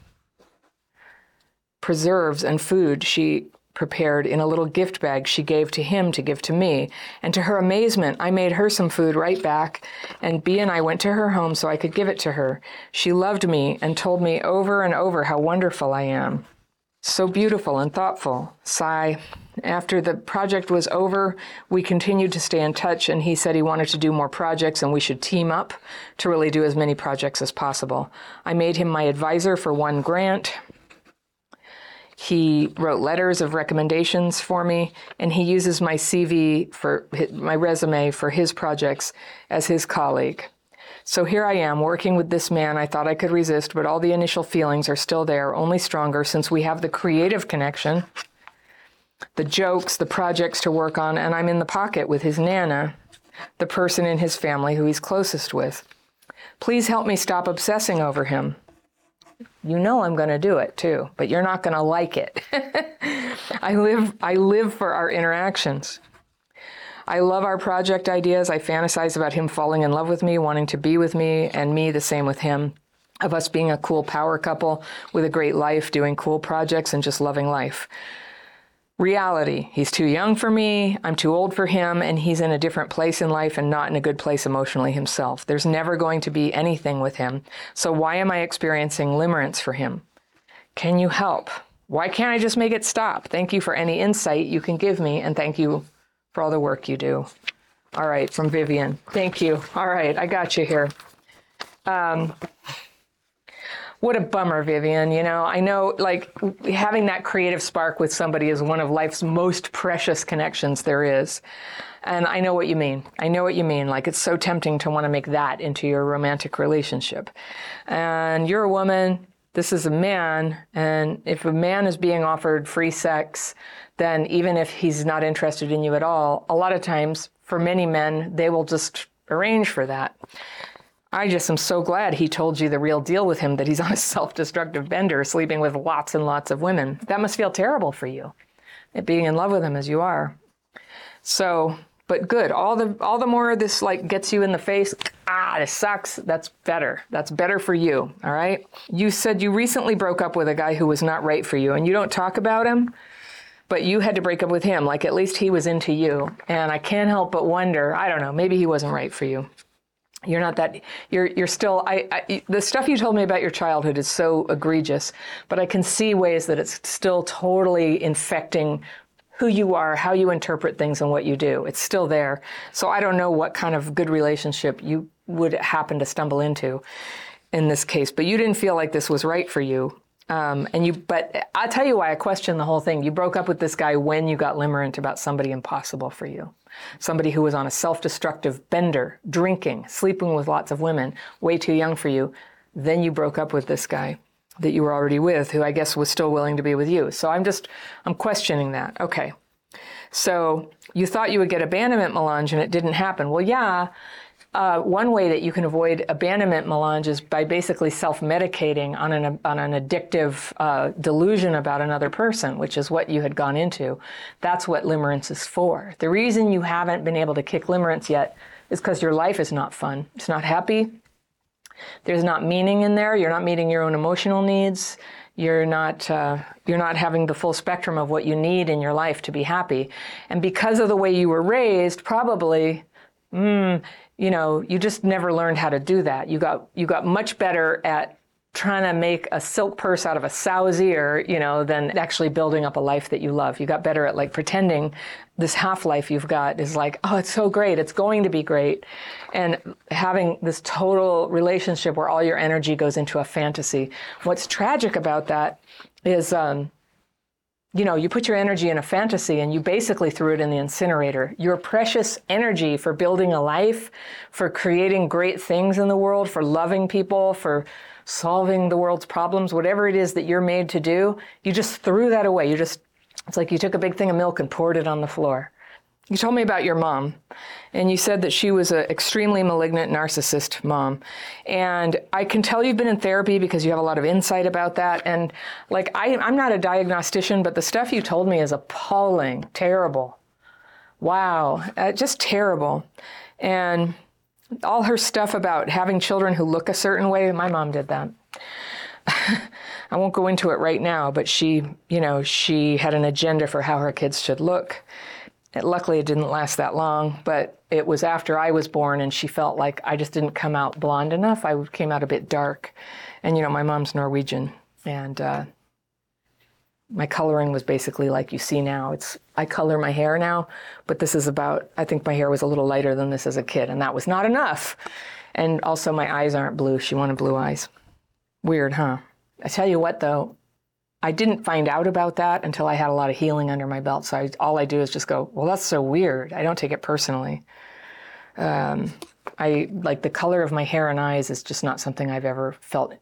preserves and food she prepared in a little gift bag she gave to him to give to me. And to her amazement, I made her some food right back, and B and I went to her home so I could give it to her. She loved me and told me over and over how wonderful I am. So beautiful and thoughtful. Sigh. After the project was over, we continued to stay in touch, and he said he wanted to do more projects and we should team up to really do as many projects as possible. I made him my advisor for one grant. He wrote letters of recommendations for me, and he uses my CV for my resume for his projects as his colleague. So here I am working with this man I thought I could resist, but all the initial feelings are still there, only stronger since we have the creative connection, the jokes, the projects to work on, and I'm in the pocket with his Nana, the person in his family who he's closest with. Please help me stop obsessing over him. You know I'm going to do it too, but you're not going to like it. I live I live for our interactions. I love our project ideas. I fantasize about him falling in love with me, wanting to be with me, and me the same with him. Of us being a cool power couple with a great life, doing cool projects, and just loving life. Reality, he's too young for me, I'm too old for him, and he's in a different place in life and not in a good place emotionally himself. There's never going to be anything with him. So why am I experiencing limerence for him? Can you help? Why can't I just make it stop? Thank you for any insight you can give me, and thank you for all the work you do. All right, from Vivian. Thank you. All right, I got you here. Um, what a bummer, Vivian. You know, I know like having that creative spark with somebody is one of life's most precious connections there is. And I know what you mean. I know what you mean. Like it's so tempting to want to make that into your romantic relationship. And you're a woman, this is a man, and if a man is being offered free sex, then even if he's not interested in you at all, a lot of times for many men, they will just arrange for that. I just am so glad he told you the real deal with him that he's on a self destructive bender, sleeping with lots and lots of women. That must feel terrible for you, being in love with him as you are. So, but good. All the all the more this like gets you in the face. Ah, this sucks. That's better. That's better for you. All right. You said you recently broke up with a guy who was not right for you, and you don't talk about him but you had to break up with him. Like at least he was into you. And I can't help but wonder, I don't know, maybe he wasn't right for you. You're not that, you're, you're still, I, I, the stuff you told me about your childhood is so egregious, but I can see ways that it's still totally infecting who you are, how you interpret things, and what you do. It's still there. So I don't know what kind of good relationship you would happen to stumble into in this case, but you didn't feel like this was right for you. Um, and you, but I'll tell you why I question the whole thing. You broke up with this guy when you got limerent about somebody impossible for you. Somebody who was on a self-destructive bender, drinking, sleeping with lots of women, way too young for you. Then you broke up with this guy that you were already with, who I guess was still willing to be with you. So I'm just, I'm questioning that. Okay. So you thought you would get abandonment melange and it didn't happen. Well, yeah, uh, one way that you can avoid abandonment melange is by basically self-medicating on an, on an addictive uh, delusion about another person, which is what you had gone into. That's what limerence is for. The reason you haven't been able to kick limerence yet is because your life is not fun. It's not happy. There's not meaning in there. You're not meeting your own emotional needs. You're not uh, you're not having the full spectrum of what you need in your life to be happy. And because of the way you were raised, probably mm, you know, you just never learned how to do that. You got you got much better at trying to make a silk purse out of a sow's ear, you know, than actually building up a life that you love. You got better at like pretending this half life you've got is like, oh, it's so great. It's going to be great. And having this total relationship where all your energy goes into a fantasy. What's tragic about that is, um, you know, you put your energy in a fantasy and you basically threw it in the incinerator. Your precious energy for building a life, for creating great things in the world, for loving people, for solving the world's problems, whatever it is that you're made to do, you just threw that away. You just, it's like you took a big thing of milk and poured it on the floor. You told me about your mom, and you said that she was an extremely malignant narcissist mom. And I can tell you've been in therapy because you have a lot of insight about that. And like, I, I'm not a diagnostician, but the stuff you told me is appalling, terrible. Wow, uh, just terrible. And all her stuff about having children who look a certain way, my mom did that. I won't go into it right now, but she, you know, she had an agenda for how her kids should look. It, luckily, it didn't last that long, but it was after I was born, and she felt like I just didn't come out blonde enough. I came out a bit dark. And, you know, my mom's Norwegian, and uh, my coloring was basically like you see now. It's I color my hair now, but this is about I think my hair was a little lighter than this as a kid, and that was not enough. And also my eyes aren't blue. She wanted blue eyes. Weird, huh? I tell you what though, I didn't find out about that until I had a lot of healing under my belt. So I, all I do is just go, well, that's so weird. I don't take it personally. Um, I like the color of my hair and eyes is just not something I've ever felt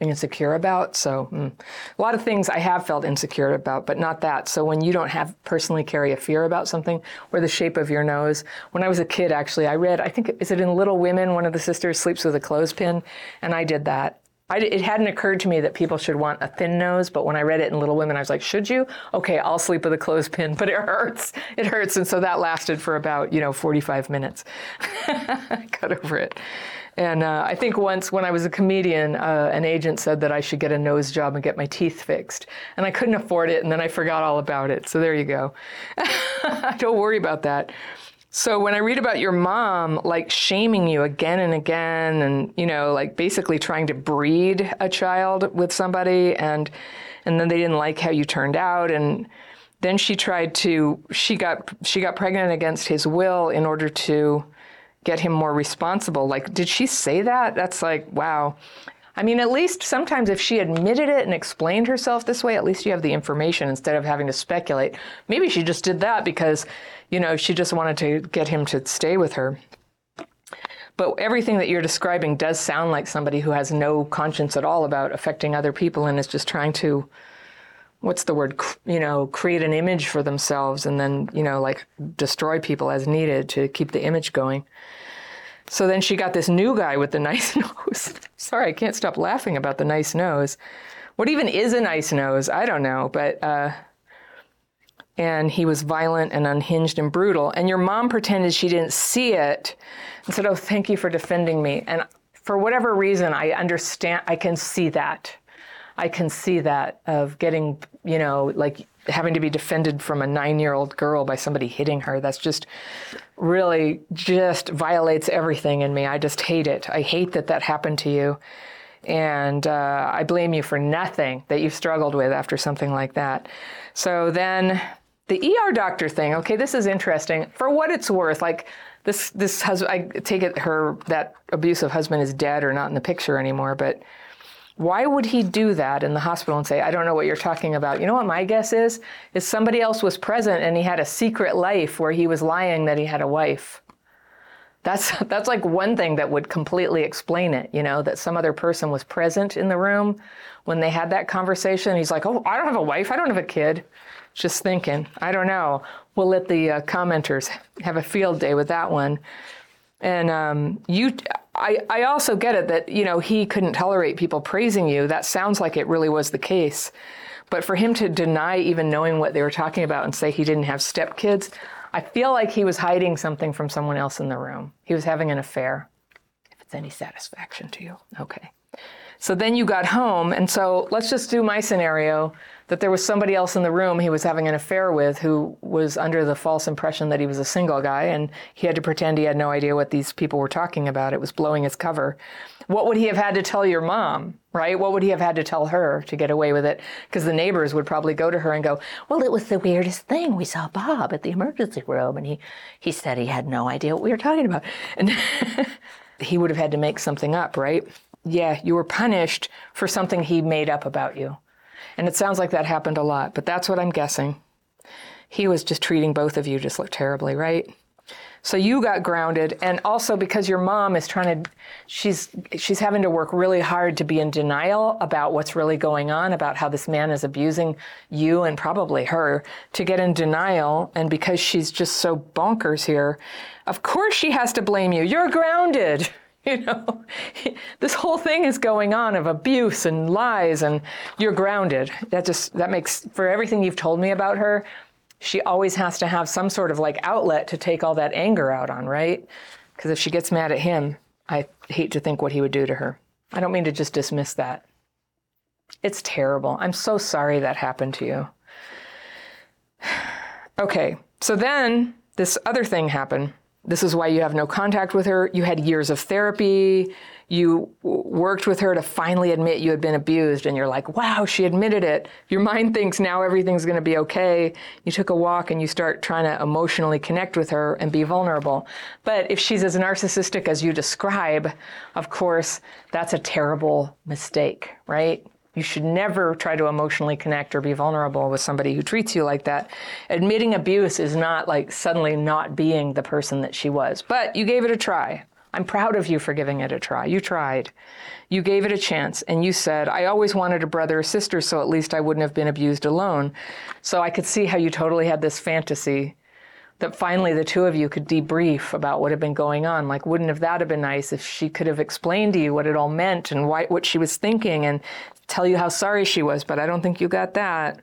insecure about. So mm, a lot of things I have felt insecure about, but not that. So when you don't have personally carry a fear about something or the shape of your nose, when I was a kid, actually, I read, I think, is it in Little Women, one of the sisters sleeps with a clothespin, and I did that. I, it hadn't occurred to me that people should want a thin nose, but when I read it in Little Women, I was like, should you? Okay, I'll sleep with a clothespin, but it hurts. It hurts. And so that lasted for about, you know, 45 minutes. Got over it. And uh, I think once when I was a comedian, uh, an agent said that I should get a nose job and get my teeth fixed. And I couldn't afford it, and then I forgot all about it. So there you go. Don't worry about that. So when I read about your mom like shaming you again and again and you know like basically trying to breed a child with somebody and and then they didn't like how you turned out and then she tried to she got she got pregnant against his will in order to get him more responsible. Like, did she say that? That's like, wow. I mean, at least sometimes if she admitted it and explained herself this way, at least you have the information instead of having to speculate. Maybe she just did that because, you know, she just wanted to get him to stay with her. But everything that you're describing does sound like somebody who has no conscience at all about affecting other people and is just trying to what's the word you know create an image for themselves and then you know like destroy people as needed to keep the image going so then she got this new guy with the nice nose. Sorry i can't stop laughing about the nice nose. What even is a nice nose? I don't know but uh, and he was violent and unhinged and brutal and your mom pretended she didn't see it and said oh thank you for defending me. And for whatever reason i understand i can see that. I can see that of getting, you know, like having to be defended from a nine year old girl by somebody hitting her. That's just really just violates everything in me. I just hate it. I hate that that happened to you. And uh, I blame you for nothing that you've struggled with after something like that. So then the ER doctor thing, okay, this is interesting. For what it's worth, like this, this husband, I take it her, that abusive husband is dead or not in the picture anymore, but why would he do that in the hospital and say, I don't know what you're talking about? You know what my guess is? Is somebody else was present and he had a secret life where he was lying that he had a wife. That's that's like one thing that would completely explain it, you know, that some other person was present in the room when they had that conversation. He's like, "Oh, I don't have a wife. I don't have a kid." Just thinking. I don't know. We'll let the uh, commenters have a field day with that one. And um, you, I, I also get it that, you know, he couldn't tolerate people praising you. That sounds like it really was the case. But for him to deny even knowing what they were talking about and say he didn't have stepkids, I feel like he was hiding something from someone else in the room. He was having an affair. If it's any satisfaction to you. Okay. So then you got home, and so let's just do my scenario that there was somebody else in the room he was having an affair with who was under the false impression that he was a single guy, and he had to pretend he had no idea what these people were talking about. It was blowing his cover. What would he have had to tell your mom, right? What would he have had to tell her to get away with it? Because the neighbors would probably go to her and go, "Well, it was the weirdest thing. We saw Bob at the emergency room, and he he said he had no idea what we were talking about." And he would have had to make something up, right? Yeah, you were punished for something he made up about you. And it sounds like that happened a lot, but that's what I'm guessing. He was just treating both of you just terribly, right? So you got grounded, and also because your mom is trying to, she's she's having to work really hard to be in denial about what's really going on, about how this man is abusing you and probably her, to get in denial, and because she's just so bonkers here, of course she has to blame you. You're grounded. You know, this whole thing is going on of abuse and lies, and you're grounded. That just that makes for everything you've told me about her she always has to have some sort of like outlet to take all that anger out on, right? Because if she gets mad at him, I hate to think what he would do to her. I don't mean to just dismiss that. It's terrible. I'm so sorry that happened to you. Okay, so then this other thing happened. This is why you have no contact with her. You had years of therapy. You worked with her to finally admit you had been abused and you're like wow she admitted it. Your mind thinks now everything's going to be okay. You took a walk and you start trying to emotionally connect with her and be vulnerable. But if she's as narcissistic as you describe of course that's a terrible mistake right you should never try to emotionally connect or be vulnerable with somebody who treats you like that. Admitting abuse is not like suddenly not being the person that she was, but you gave it a try. I'm proud of you for giving it a try. You tried. You gave it a chance and you said, I always wanted a brother or sister, so at least I wouldn't have been abused alone. So I could see how you totally had this fantasy that finally the two of you could debrief about what had been going on. Like, wouldn't have that have been nice if she could have explained to you what it all meant and why, what she was thinking and tell you how sorry she was, but I don't think you got that.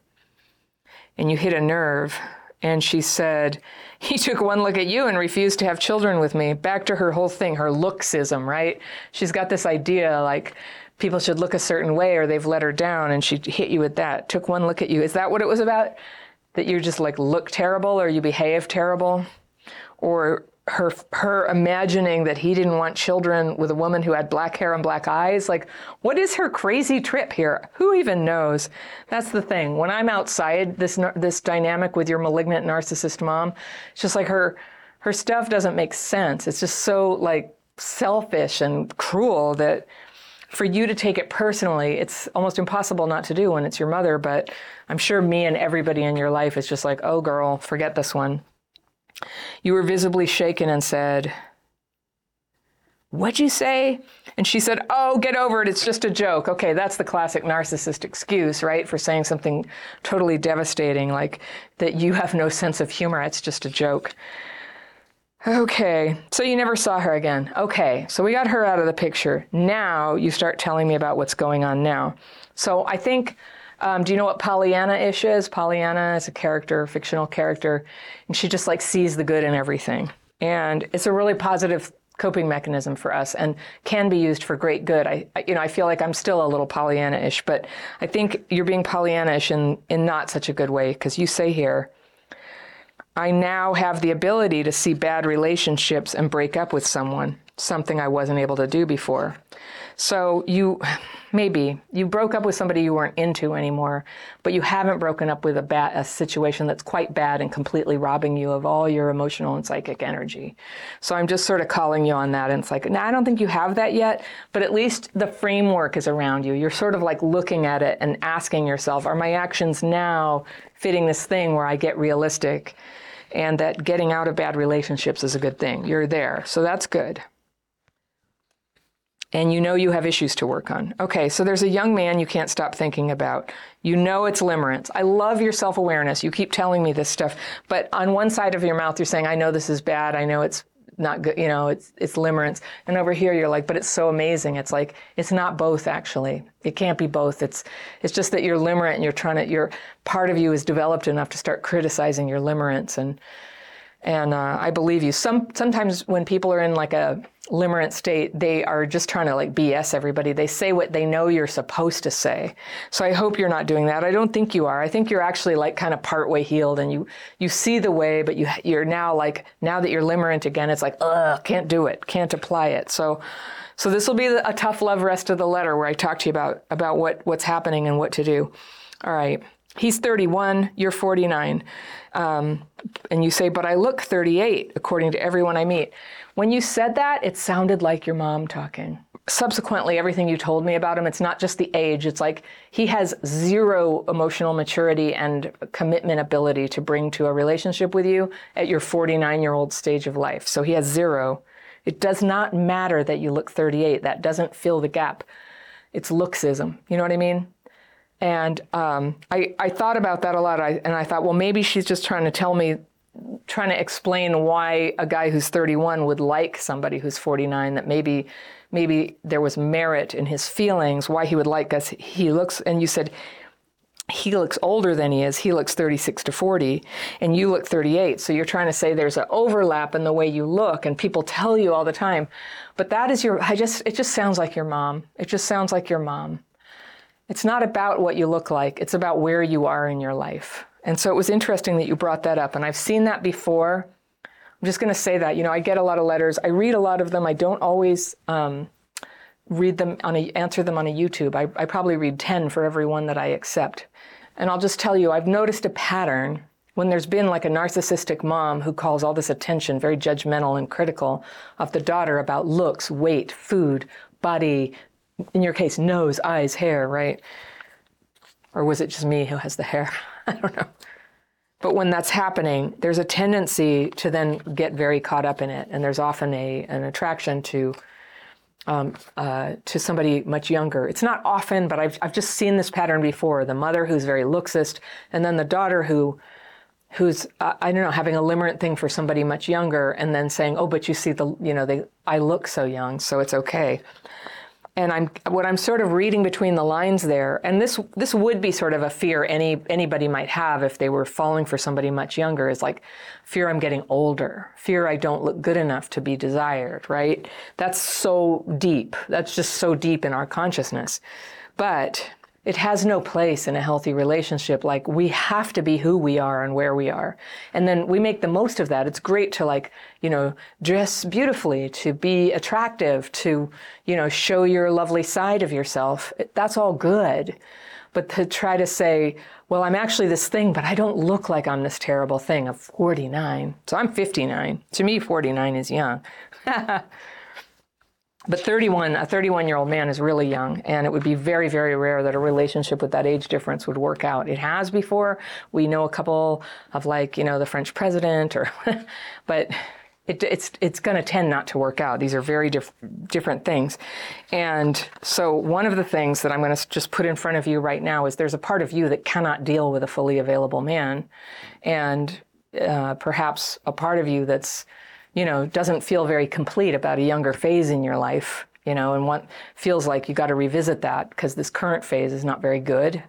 And you hit a nerve. And she said, He took one look at you and refused to have children with me. Back to her whole thing, her looksism, right? She's got this idea like people should look a certain way or they've let her down, and she hit you with that. Took one look at you. Is that what it was about? That you just like look terrible or you behave terrible? Or her her imagining that he didn't want children with a woman who had black hair and black eyes like what is her crazy trip here? Who even knows? That's the thing. When i'm outside this this dynamic with your malignant narcissist mom it's just like her her stuff doesn't make sense. It's just so like selfish and cruel that for you to take it personally it's almost impossible not to do when it's your mother but i'm sure me and everybody in your life is just like oh girl forget this one you were visibly shaken and said, What'd you say? And she said, Oh, get over it. It's just a joke. Okay, that's the classic narcissist excuse, right? For saying something totally devastating, like that you have no sense of humor. It's just a joke. Okay, so you never saw her again. Okay, so we got her out of the picture. Now you start telling me about what's going on now. So I think um, do you know what Pollyanna-ish is? Pollyanna is a character, fictional character, and she just like sees the good in everything. And it's a really positive coping mechanism for us and can be used for great good. I, I you know, I feel like I'm still a little Pollyanna-ish, but I think you're being Pollyanna-ish in, in not such a good way because you say here, I now have the ability to see bad relationships and break up with someone, something I wasn't able to do before. So you maybe you broke up with somebody you weren't into anymore, but you haven't broken up with a bad a situation that's quite bad and completely robbing you of all your emotional and psychic energy. So I'm just sort of calling you on that. And it's like, now I don't think you have that yet, but at least the framework is around you. You're sort of like looking at it and asking yourself, are my actions now fitting this thing where I get realistic? And that getting out of bad relationships is a good thing. You're there. So that's good and you know you have issues to work on. Okay, so there's a young man you can't stop thinking about. You know it's limerence. I love your self awareness. You keep telling me this stuff, but on one side of your mouth, you're saying, I know this is bad. I know it's not good, you know, it's, it's limerence. And over here, you're like, but it's so amazing. It's like, it's not both actually. It can't be both. It's, it's just that you're limerent and you're trying to, your part of you is developed enough to start criticizing your limerence. And, and uh, I believe you. Some sometimes when people are in like a limerent state, they are just trying to like BS everybody. They say what they know you're supposed to say. So I hope you're not doing that. I don't think you are. I think you're actually like kind of part way healed, and you you see the way, but you you're now like now that you're limerent again, it's like ugh, can't do it, can't apply it. So. So this will be a tough love rest of the letter where I talk to you about about what what's happening and what to do. All right. He's 31, you're 49. Um, and you say, but I look 38 according to everyone I meet. When you said that, it sounded like your mom talking. subsequently everything you told me about him it's not just the age it's like he has zero emotional maturity and commitment ability to bring to a relationship with you at your 49 year old stage of life so he has zero it does not matter that you look 38 that doesn't fill the gap it's looksism you know what i mean and um, I, I thought about that a lot. I, and i thought well maybe she's just trying to tell me trying to explain why a guy who's 31 would like somebody who's 49 that maybe maybe there was merit in his feelings why he would like us. He looks and you said he looks older than he is. He looks 36 to 40 and you look 38 so you're trying to say there's an overlap in the way you look and people tell you all the time. But that is your i just it just sounds like your mom. It just sounds like your mom it's not about what you look like it's about where you are in your life and so it was interesting that you brought that up. And I've seen that before. I'm just going to say that. You know, I get a lot of letters. I read a lot of them. I don't always um, read them on a, answer them on a YouTube. I, I probably read 10 for every one that I accept. And I'll just tell you, I've noticed a pattern when there's been like a narcissistic mom who calls all this attention, very judgmental and critical of the daughter about looks, weight, food, body, in your case, nose, eyes, hair, right? Or was it just me who has the hair? I don't know. But when that's happening, there's a tendency to then get very caught up in it, and there's often a an attraction to um, uh, to somebody much younger. It's not often, but I've I've just seen this pattern before. The mother who's very looksist, and then the daughter who who's uh, I don't know having a limerent thing for somebody much younger, and then saying, "Oh, but you see the you know they I look so young, so it's okay." And I'm what I'm sort of reading between the lines there, and this this would be sort of a fear any anybody might have if they were falling for somebody much younger is like fear I'm getting older, fear I don't look good enough to be desired, right? That's so deep. That's just so deep in our consciousness. But it has no place in a healthy relationship. Like we have to be who we are and where we are. And then we make the most of that. It's great to like, you know, dress beautifully, to be attractive, to, you know, show your lovely side of yourself. That's all good. But to try to say, well, I'm actually this thing, but I don't look like I'm this terrible thing of 49. So I'm 59. To me, 49 is young. But 31, a 31 year old man is really young, and it would be very, very rare that a relationship with that age difference would work out. It has before. We know a couple of like, you know, the French president, or, but it, it's it's going to tend not to work out. These are very diff- different things, and so one of the things that I'm going to just put in front of you right now is there's a part of you that cannot deal with a fully available man, and uh, perhaps a part of you that's you know, doesn't feel very complete about a younger phase in your life, you know, and what feels like you got to revisit that because this current phase is not very good.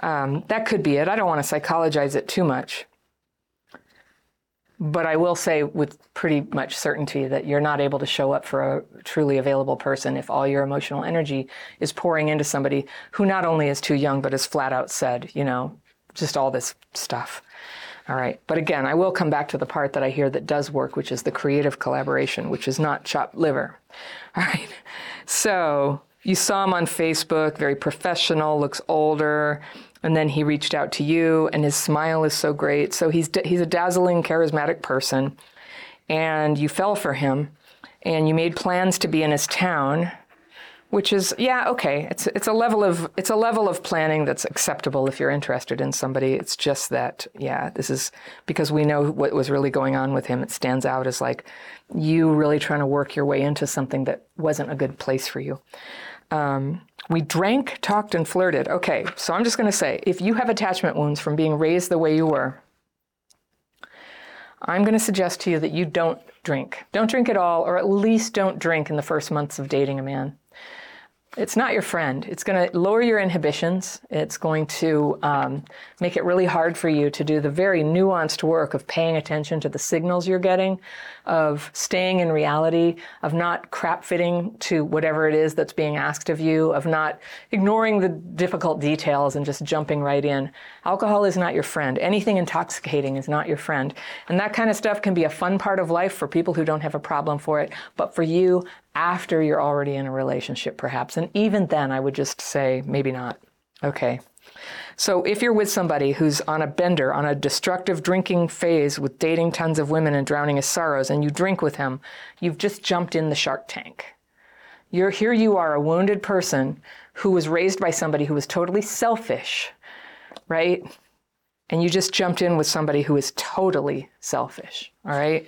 Um, that could be it. I don't want to psychologize it too much. But I will say with pretty much certainty that you're not able to show up for a truly available person if all your emotional energy is pouring into somebody who not only is too young, but has flat out said, you know, just all this stuff. All right. But again, I will come back to the part that I hear that does work, which is the creative collaboration, which is not chopped liver. All right. So you saw him on Facebook, very professional, looks older. And then he reached out to you, and his smile is so great. So he's, he's a dazzling, charismatic person. And you fell for him, and you made plans to be in his town which is yeah okay. It's it's a level of it's a level of planning that's acceptable if you're interested in somebody. It's just that yeah this is because we know what was really going on with him it stands out as like you really trying to work your way into something that wasn't a good place for you. Um, we drank talked and flirted. Okay so i'm just going to say if you have attachment wounds from being raised the way you were i'm going to suggest to you that you don't drink. Don't drink at all or at least don't drink in the first months of dating a man it's not your friend. It's going to lower your inhibitions. It's going to um, make it really hard for you to do the very nuanced work of paying attention to the signals you're getting, of staying in reality, of not crap fitting to whatever it is that's being asked of you, of not ignoring the difficult details and just jumping right in. Alcohol is not your friend. Anything intoxicating is not your friend. And that kind of stuff can be a fun part of life for people who don't have a problem for it. But for you, after you're already in a relationship, perhaps. And even then, I would just say, maybe not. Okay. So if you're with somebody who's on a bender, on a destructive drinking phase with dating tons of women and drowning his sorrows, and you drink with him, you've just jumped in the shark tank. You're here you are, a wounded person who was raised by somebody who was totally selfish, right? And you just jumped in with somebody who is totally selfish, all right?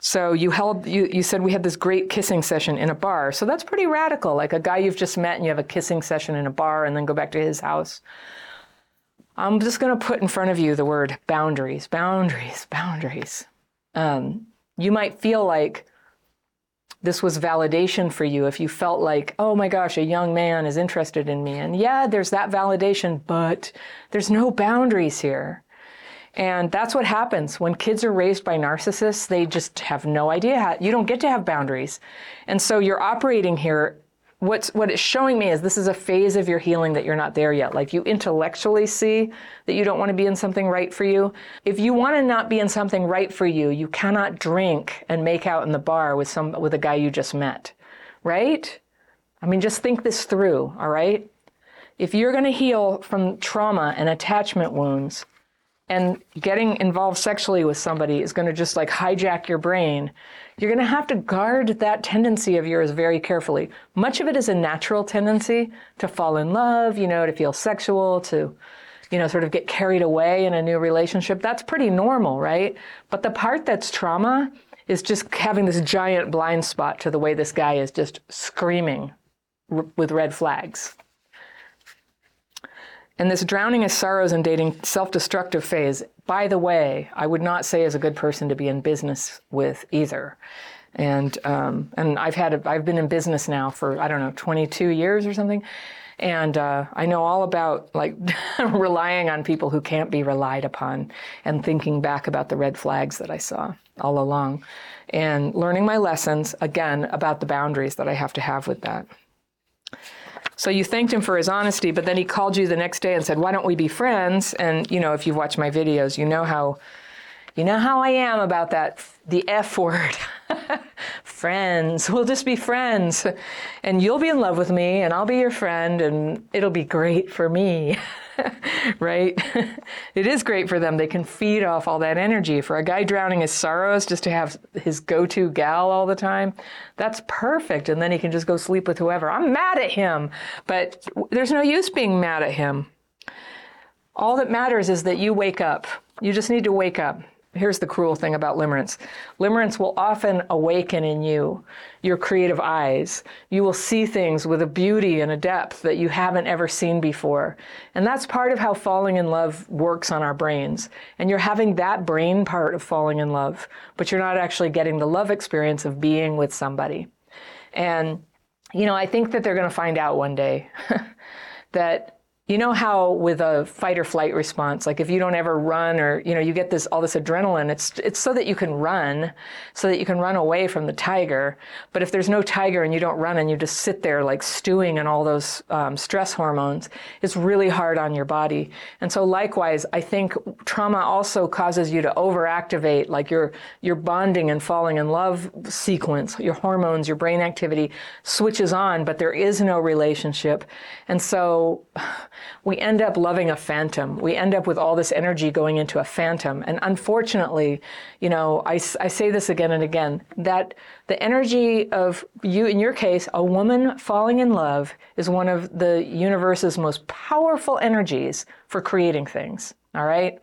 So you held you, you said we had this great kissing session in a bar. So that's pretty radical. Like a guy you've just met and you have a kissing session in a bar and then go back to his house. I'm just going to put in front of you the word boundaries, boundaries, boundaries. Um, you might feel like this was validation for you if you felt like, oh my gosh, a young man is interested in me. And yeah, there's that validation, but there's no boundaries here. And that's what happens when kids are raised by narcissists. They just have no idea how, you don't get to have boundaries. And so you're operating here what's what it's showing me is this is a phase of your healing that you're not there yet. Like you intellectually see that you don't want to be in something right for you. If you want to not be in something right for you, you cannot drink and make out in the bar with some with a guy you just met. Right? I mean just think this through, all right? If you're going to heal from trauma and attachment wounds, and getting involved sexually with somebody is going to just like hijack your brain you're going to have to guard that tendency of yours very carefully. Much of it is a natural tendency to fall in love, you know, to feel sexual, to, you know, sort of get carried away in a new relationship. That's pretty normal, right? But the part that's trauma is just having this giant blind spot to the way this guy is just screaming with red flags. And this drowning his sorrows and dating self destructive phase, by the way, I would not say is a good person to be in business with either. And, um, and I've had, a, I've been in business now for, I don't know, 22 years or something. And uh, I know all about like relying on people who can't be relied upon and thinking back about the red flags that I saw all along and learning my lessons again about the boundaries that I have to have with that. So you thanked him for his honesty, but then he called you the next day and said, "Why don't we be friends?" And you know, if you've watched my videos, you know how you know how I am about that the F word. friends. We'll just be friends. And you'll be in love with me and I'll be your friend and it'll be great for me. right? it is great for them. They can feed off all that energy. For a guy drowning his sorrows just to have his go to gal all the time, that's perfect. And then he can just go sleep with whoever. I'm mad at him, but there's no use being mad at him. All that matters is that you wake up. You just need to wake up here's the cruel thing about limerence. Limerence will often awaken in you your creative eyes. You will see things with a beauty and a depth that you haven't ever seen before. And that's part of how falling in love works on our brains. And you're having that brain part of falling in love but you're not actually getting the love experience of being with somebody. And you know i think that they're going to find out one day that you know how with a fight or flight response, like if you don't ever run or you know you get this all this adrenaline, it's it's so that you can run, so that you can run away from the tiger. But if there's no tiger and you don't run and you just sit there like stewing in all those um, stress hormones, it's really hard on your body. And so likewise, I think trauma also causes you to overactivate, like your your bonding and falling in love sequence, your hormones, your brain activity switches on, but there is no relationship, and so we end up loving a phantom. We end up with all this energy going into a phantom. And unfortunately, you know, I, I say this again and again that the energy of you, in your case, a woman falling in love is one of the universe's most powerful energies for creating things. All right?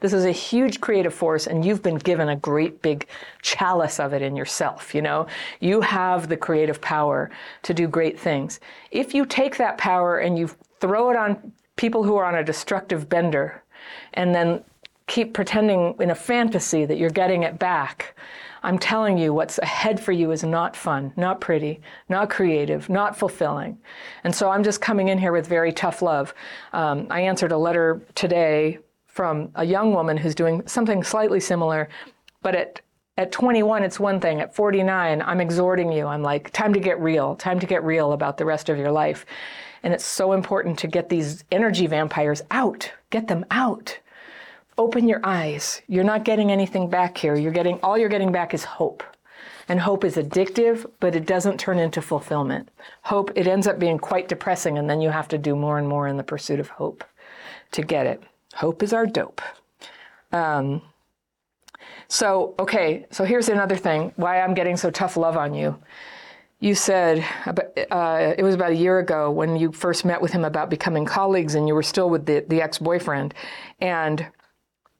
This is a huge creative force, and you've been given a great big chalice of it in yourself. You know, you have the creative power to do great things. If you take that power and you throw it on people who are on a destructive bender and then keep pretending in a fantasy that you're getting it back. I'm telling you, what's ahead for you is not fun, not pretty, not creative, not fulfilling. And so I'm just coming in here with very tough love. Um, I answered a letter today from a young woman who's doing something slightly similar, but at at 21, it's one thing. At 49, I'm exhorting you. I'm like, time to get real, time to get real about the rest of your life. And it's so important to get these energy vampires out, get them out. Open your eyes. You're not getting anything back here. You're getting all you're getting back is hope. And hope is addictive, but it doesn't turn into fulfillment. Hope, it ends up being quite depressing, and then you have to do more and more in the pursuit of hope to get it. Hope is our dope. Um, so, okay, so here's another thing why I'm getting so tough love on you you said uh, it was about a year ago when you first met with him about becoming colleagues and you were still with the, the ex-boyfriend. And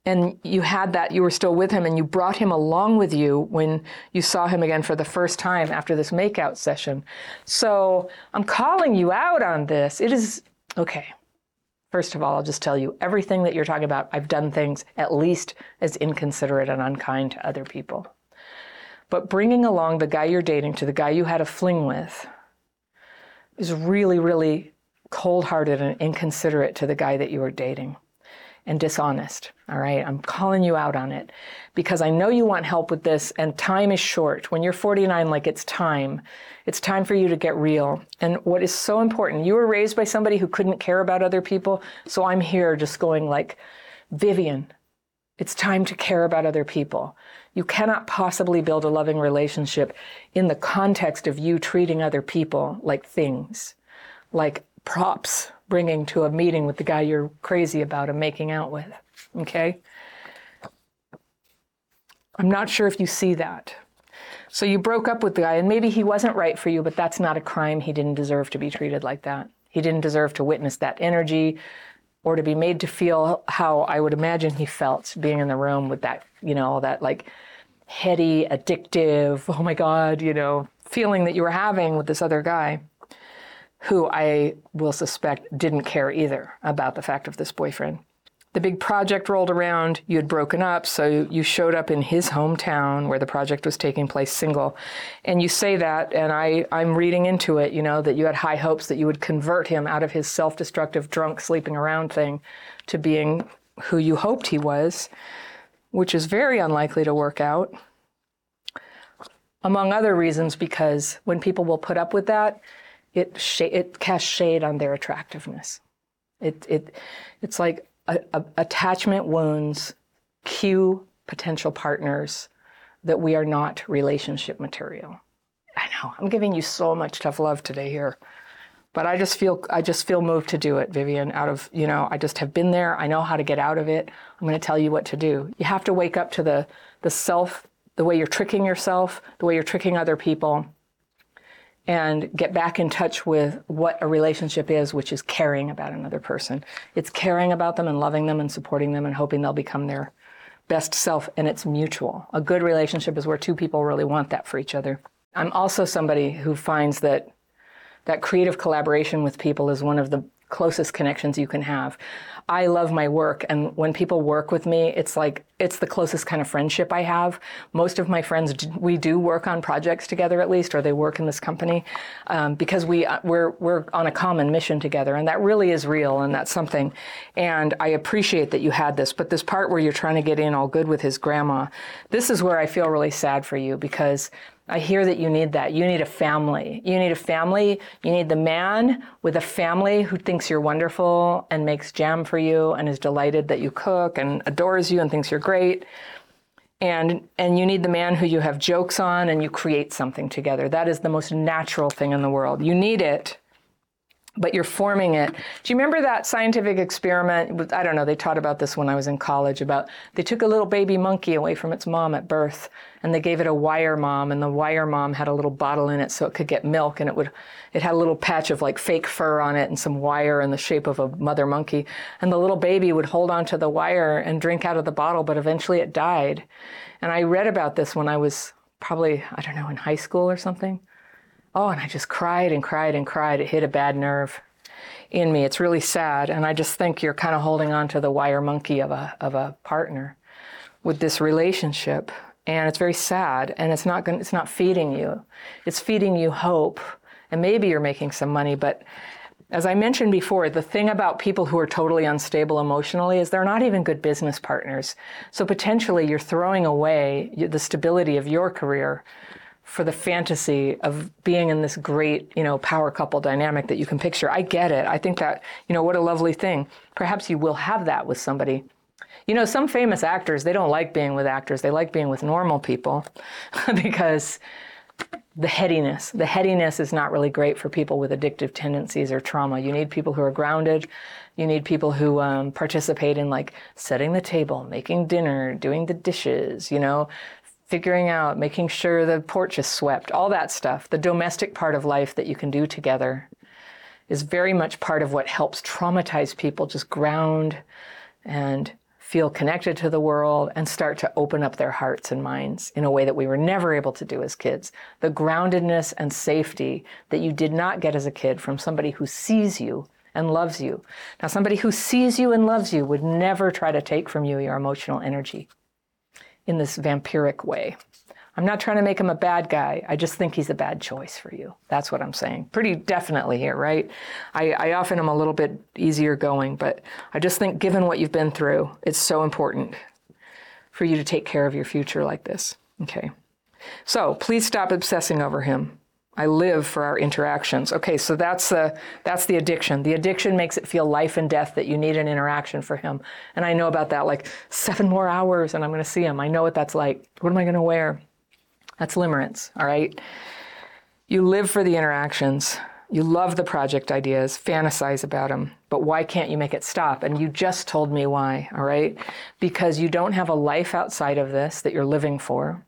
and you had that you were still with him and you brought him along with you when you saw him again for the first time after this makeout session. So i'm calling you out on this. It is okay. First of all i'll just tell you everything that you're talking about i've done things at least as inconsiderate and unkind to other people but bringing along the guy you're dating to the guy you had a fling with is really, really cold hearted and inconsiderate to the guy that you were dating and dishonest. All right. I'm calling you out on it because I know you want help with this and time is short. When you're 49, like it's time. It's time for you to get real. And what is so important, you were raised by somebody who couldn't care about other people. So I'm here just going like, Vivian, it's time to care about other people. You cannot possibly build a loving relationship in the context of you treating other people like things, like props bringing to a meeting with the guy you're crazy about and making out with. Okay? I'm not sure if you see that. So you broke up with the guy, and maybe he wasn't right for you, but that's not a crime. He didn't deserve to be treated like that. He didn't deserve to witness that energy or to be made to feel how I would imagine he felt being in the room with that, you know, that like heady, addictive, oh my God, you know, feeling that you were having with this other guy who I will suspect didn't care either about the fact of this boyfriend. The big project rolled around, you had broken up, so you showed up in his hometown where the project was taking place single. And you say that, and I, I'm reading into it, you know, that you had high hopes that you would convert him out of his self destructive, drunk, sleeping around thing to being who you hoped he was which is very unlikely to work out. Among other reasons, because when people will put up with that, it, sh- it casts shade on their attractiveness. It, it, it's like a, a, attachment wounds cue potential partners that we are not relationship material. I know, I'm giving you so much tough love today here but I just feel I just feel moved to do it, Vivian. Out of you know, I just have been there. I know how to get out of it. I'm going to tell you what to do. You have to wake up to the the self, the way you're tricking yourself, the way you're tricking other people, and get back in touch with what a relationship is, which is caring about another person. It's caring about them and loving them and supporting them and hoping they'll become their best self, and it's mutual. A good relationship is where two people really want that for each other. I'm also somebody who finds that that creative collaboration with people is one of the closest connections you can have. I love my work, and when people work with me, it's like it's the closest kind of friendship I have. Most of my friends, we do work on projects together at least, or they work in this company, um, because we uh, we're we're on a common mission together, and that really is real, and that's something. And I appreciate that you had this, but this part where you're trying to get in all good with his grandma, this is where I feel really sad for you because I hear that you need that. You need a family. You need a family. You need the man with a family who thinks you're wonderful and makes jam for you and is delighted that you cook and adores you and thinks you're great. And, and you need the man who you have jokes on and you create something together. That is the most natural thing in the world. You need it but you're forming it. Do you remember that scientific experiment? I don't know, they taught about this when I was in college about they took a little baby monkey away from its mom at birth and they gave it a wire mom and the wire mom had a little bottle in it so it could get milk and it would it had a little patch of like fake fur on it and some wire in the shape of a mother monkey and the little baby would hold onto the wire and drink out of the bottle but eventually it died. And I read about this when I was probably I don't know in high school or something Oh, and I just cried and cried and cried. It hit a bad nerve in me. It's really sad. And I just think you're kind of holding on to the wire monkey of a, of a partner with this relationship. And it's very sad. And it's not, going it's not feeding you. It's feeding you hope. And maybe you're making some money, but as I mentioned before, the thing about people who are totally unstable emotionally is they're not even good business partners. So potentially you're throwing away the stability of your career for the fantasy of being in this great, you know, power couple dynamic that you can picture. I get it. I think that, you know, what a lovely thing. Perhaps you will have that with somebody. You know, some famous actors, they don't like being with actors. They like being with normal people because the headiness, the headiness is not really great for people with addictive tendencies or trauma. You need people who are grounded. You need people who um, participate in like setting the table, making dinner, doing the dishes, you know, figuring out, making sure the porch is swept, all that stuff, the domestic part of life that you can do together is very much part of what helps traumatize people just ground and feel connected to the world and start to open up their hearts and minds in a way that we were never able to do as kids. The groundedness and safety that you did not get as a kid from somebody who sees you and loves you. Now, somebody who sees you and loves you would never try to take from you your emotional energy in this vampiric way. I'm not trying to make him a bad guy. I just think he's a bad choice for you. That's what I'm saying. Pretty definitely here, right? I, I often am a little bit easier going, but I just think given what you've been through, it's so important for you to take care of your future like this. Okay. So please stop obsessing over him. I live for our interactions. Okay, so that's the that's the addiction. The addiction makes it feel life and death that you need an interaction for him. And I know about that like 7 more hours and I'm going to see him. I know what that's like. What am I going to wear? That's limerence, all right? You live for the interactions. You love the project ideas, fantasize about them, but why can't you make it stop? And you just told me why, all right? Because you don't have a life outside of this that you're living for.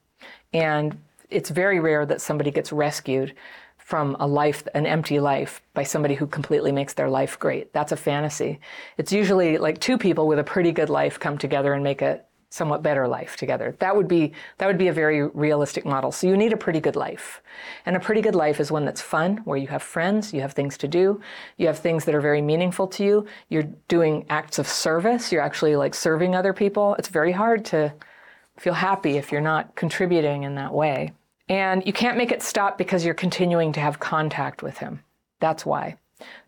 And it's very rare that somebody gets rescued from a life, an empty life, by somebody who completely makes their life great. That's a fantasy. It's usually like two people with a pretty good life come together and make a somewhat better life together. That would be that would be a very realistic model. So you need a pretty good life. And a pretty good life is one that's fun, where you have friends, you have things to do, you have things that are very meaningful to you, you're doing acts of service, you're actually like serving other people. It's very hard to feel happy if you're not contributing in that way. And you can't make it stop because you're continuing to have contact with him. That's why.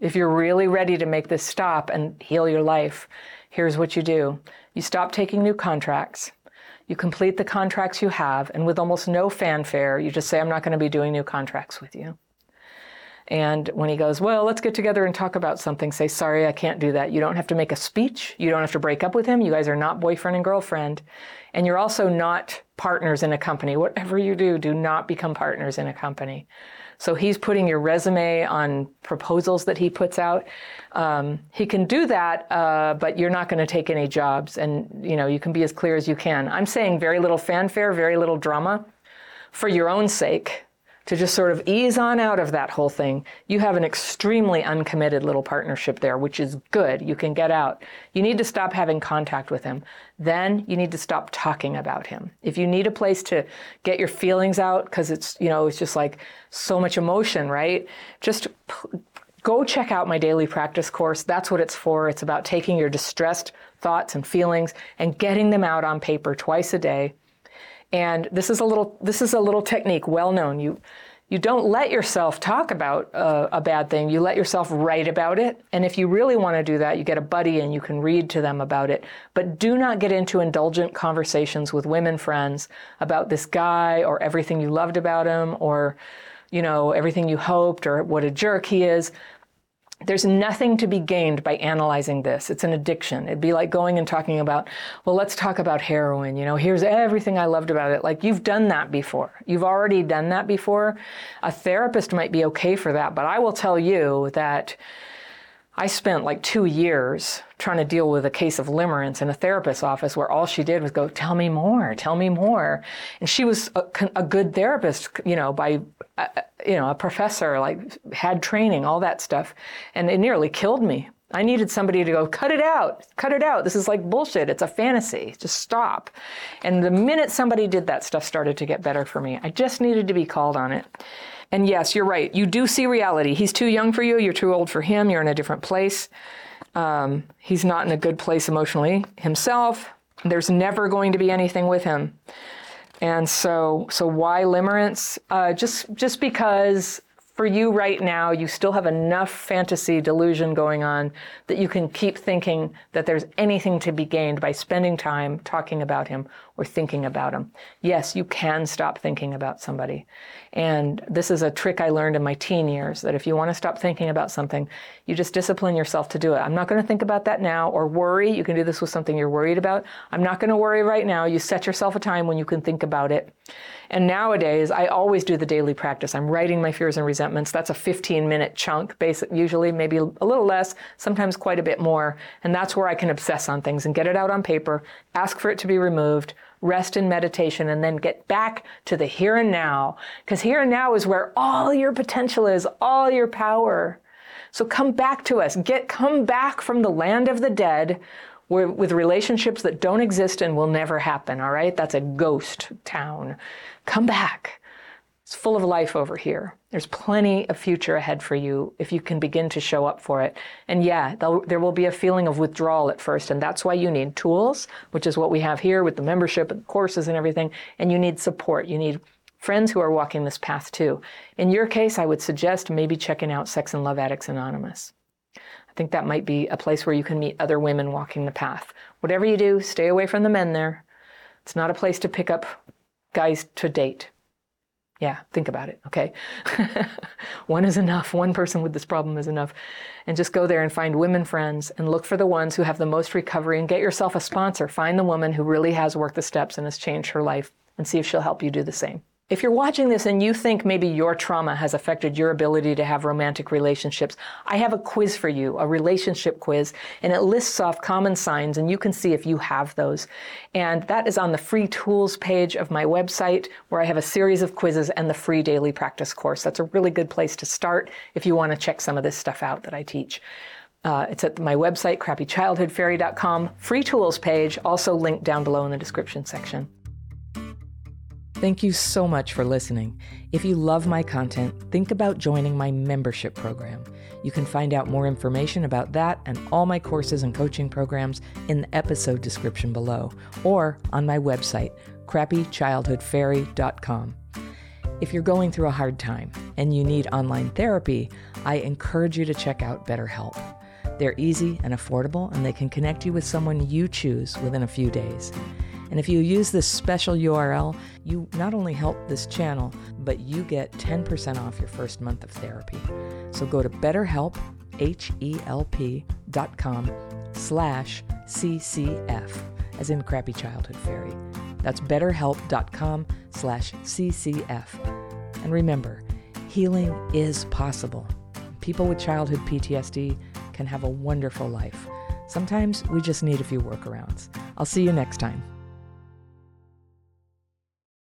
If you're really ready to make this stop and heal your life, here's what you do you stop taking new contracts. You complete the contracts you have, and with almost no fanfare, you just say, I'm not going to be doing new contracts with you. And when he goes, Well, let's get together and talk about something, say, Sorry, I can't do that. You don't have to make a speech. You don't have to break up with him. You guys are not boyfriend and girlfriend. And you're also not partners in a company. Whatever you do, do not become partners in a company. So he's putting your resume on proposals that he puts out. Um, he can do that, uh, but you're not going to take any jobs, and you know you can be as clear as you can. I'm saying very little fanfare, very little drama, for your own sake, to just sort of ease on out of that whole thing. You have an extremely uncommitted little partnership there, which is good. You can get out. You need to stop having contact with him. Then you need to stop talking about him. If you need a place to get your feelings out, because it's, you know, it's just like so much emotion, right? Just go check out my daily practice course. That's what it's for. It's about taking your distressed thoughts and feelings and getting them out on paper twice a day and this is a little this is a little technique well known. You you don't let yourself talk about uh, a bad thing. You let yourself write about it. And if you really want to do that, you get a buddy and you can read to them about it. But do not get into indulgent conversations with women friends about this guy or everything you loved about him or you know everything you hoped or what a jerk he is there's nothing to be gained by analyzing this. It's an addiction. It'd be like going and talking about, well, let's talk about heroin. You know, here's everything I loved about it. Like you've done that before. You've already done that before. A therapist might be okay for that, but I will tell you that I spent like two years trying to deal with a case of limerence in a therapist's office where all she did was go, tell me more, tell me more. And she was a, a good therapist, you know, by, uh, you know, a professor, like had training, all that stuff. And it nearly killed me. I needed somebody to go, cut it out, cut it out. This is like bullshit. It's a fantasy. Just stop. And the minute somebody did that, stuff started to get better for me. I just needed to be called on it. And yes, you're right. You do see reality. He's too young for you. You're too old for him. You're in a different place. Um, he's not in a good place emotionally himself. There's never going to be anything with him. And so, so why limerence? Uh, just, just because for you right now, you still have enough fantasy delusion going on that you can keep thinking that there's anything to be gained by spending time talking about him or thinking about him. Yes, you can stop thinking about somebody. And this is a trick I learned in my teen years that if you want to stop thinking about something, you just discipline yourself to do it. I'm not going to think about that now or worry. You can do this with something you're worried about. I'm not going to worry right now. You set yourself a time when you can think about it And nowadays, I always do the daily practice. I'm writing my fears and resentments. That's a 15 minute chunk, usually maybe a little less, sometimes quite a bit more. And that's where I can obsess on things and get it out on paper, ask for it to be removed, rest in meditation, and then get back to the here and now. Because here and now is where all your potential is, all your power. So come back to us. Get come back from the land of the dead with relationships that don't exist and will never happen, all right? That's a ghost town. Come back. It's full of life over here. There's plenty of future ahead for you if you can begin to show up for it. And yeah, there will be a feeling of withdrawal at first, and that's why you need tools, which is what we have here with the membership and courses and everything. And you need support. You need friends who are walking this path too. In your case, I would suggest maybe checking out Sex and Love Addicts Anonymous. I think that might be a place where you can meet other women walking the path. Whatever you do, stay away from the men there. It's not a place to pick up guys to date. Yeah, think about it, okay? one is enough. One person with this problem is enough. And just go there and find women friends and look for the ones who have the most recovery and get yourself a sponsor. Find the woman who really has worked the steps and has changed her life and see if she'll help you do the same. If you're watching this and you think maybe your trauma has affected your ability to have romantic relationships, I have a quiz for you, a relationship quiz, and it lists off common signs and you can see if you have those. And that is on the free tools page of my website where I have a series of quizzes and the free daily practice course. That's a really good place to start if you want to check some of this stuff out that I teach. Uh, it's at my website, crappychildhoodfairy.com, free tools page, also linked down below in the description section. Thank you so much for listening. If you love my content, think about joining my membership program. You can find out more information about that and all my courses and coaching programs in the episode description below or on my website, crappychildhoodfairy.com. If you're going through a hard time and you need online therapy, I encourage you to check out BetterHelp. They're easy and affordable, and they can connect you with someone you choose within a few days. And if you use this special URL, you not only help this channel, but you get 10% off your first month of therapy. So go to betterhelp, H-E-L-P dot com slash CCF, as in Crappy Childhood Fairy. That's betterhelp.com slash CCF. And remember, healing is possible. People with childhood PTSD can have a wonderful life. Sometimes we just need a few workarounds. I'll see you next time.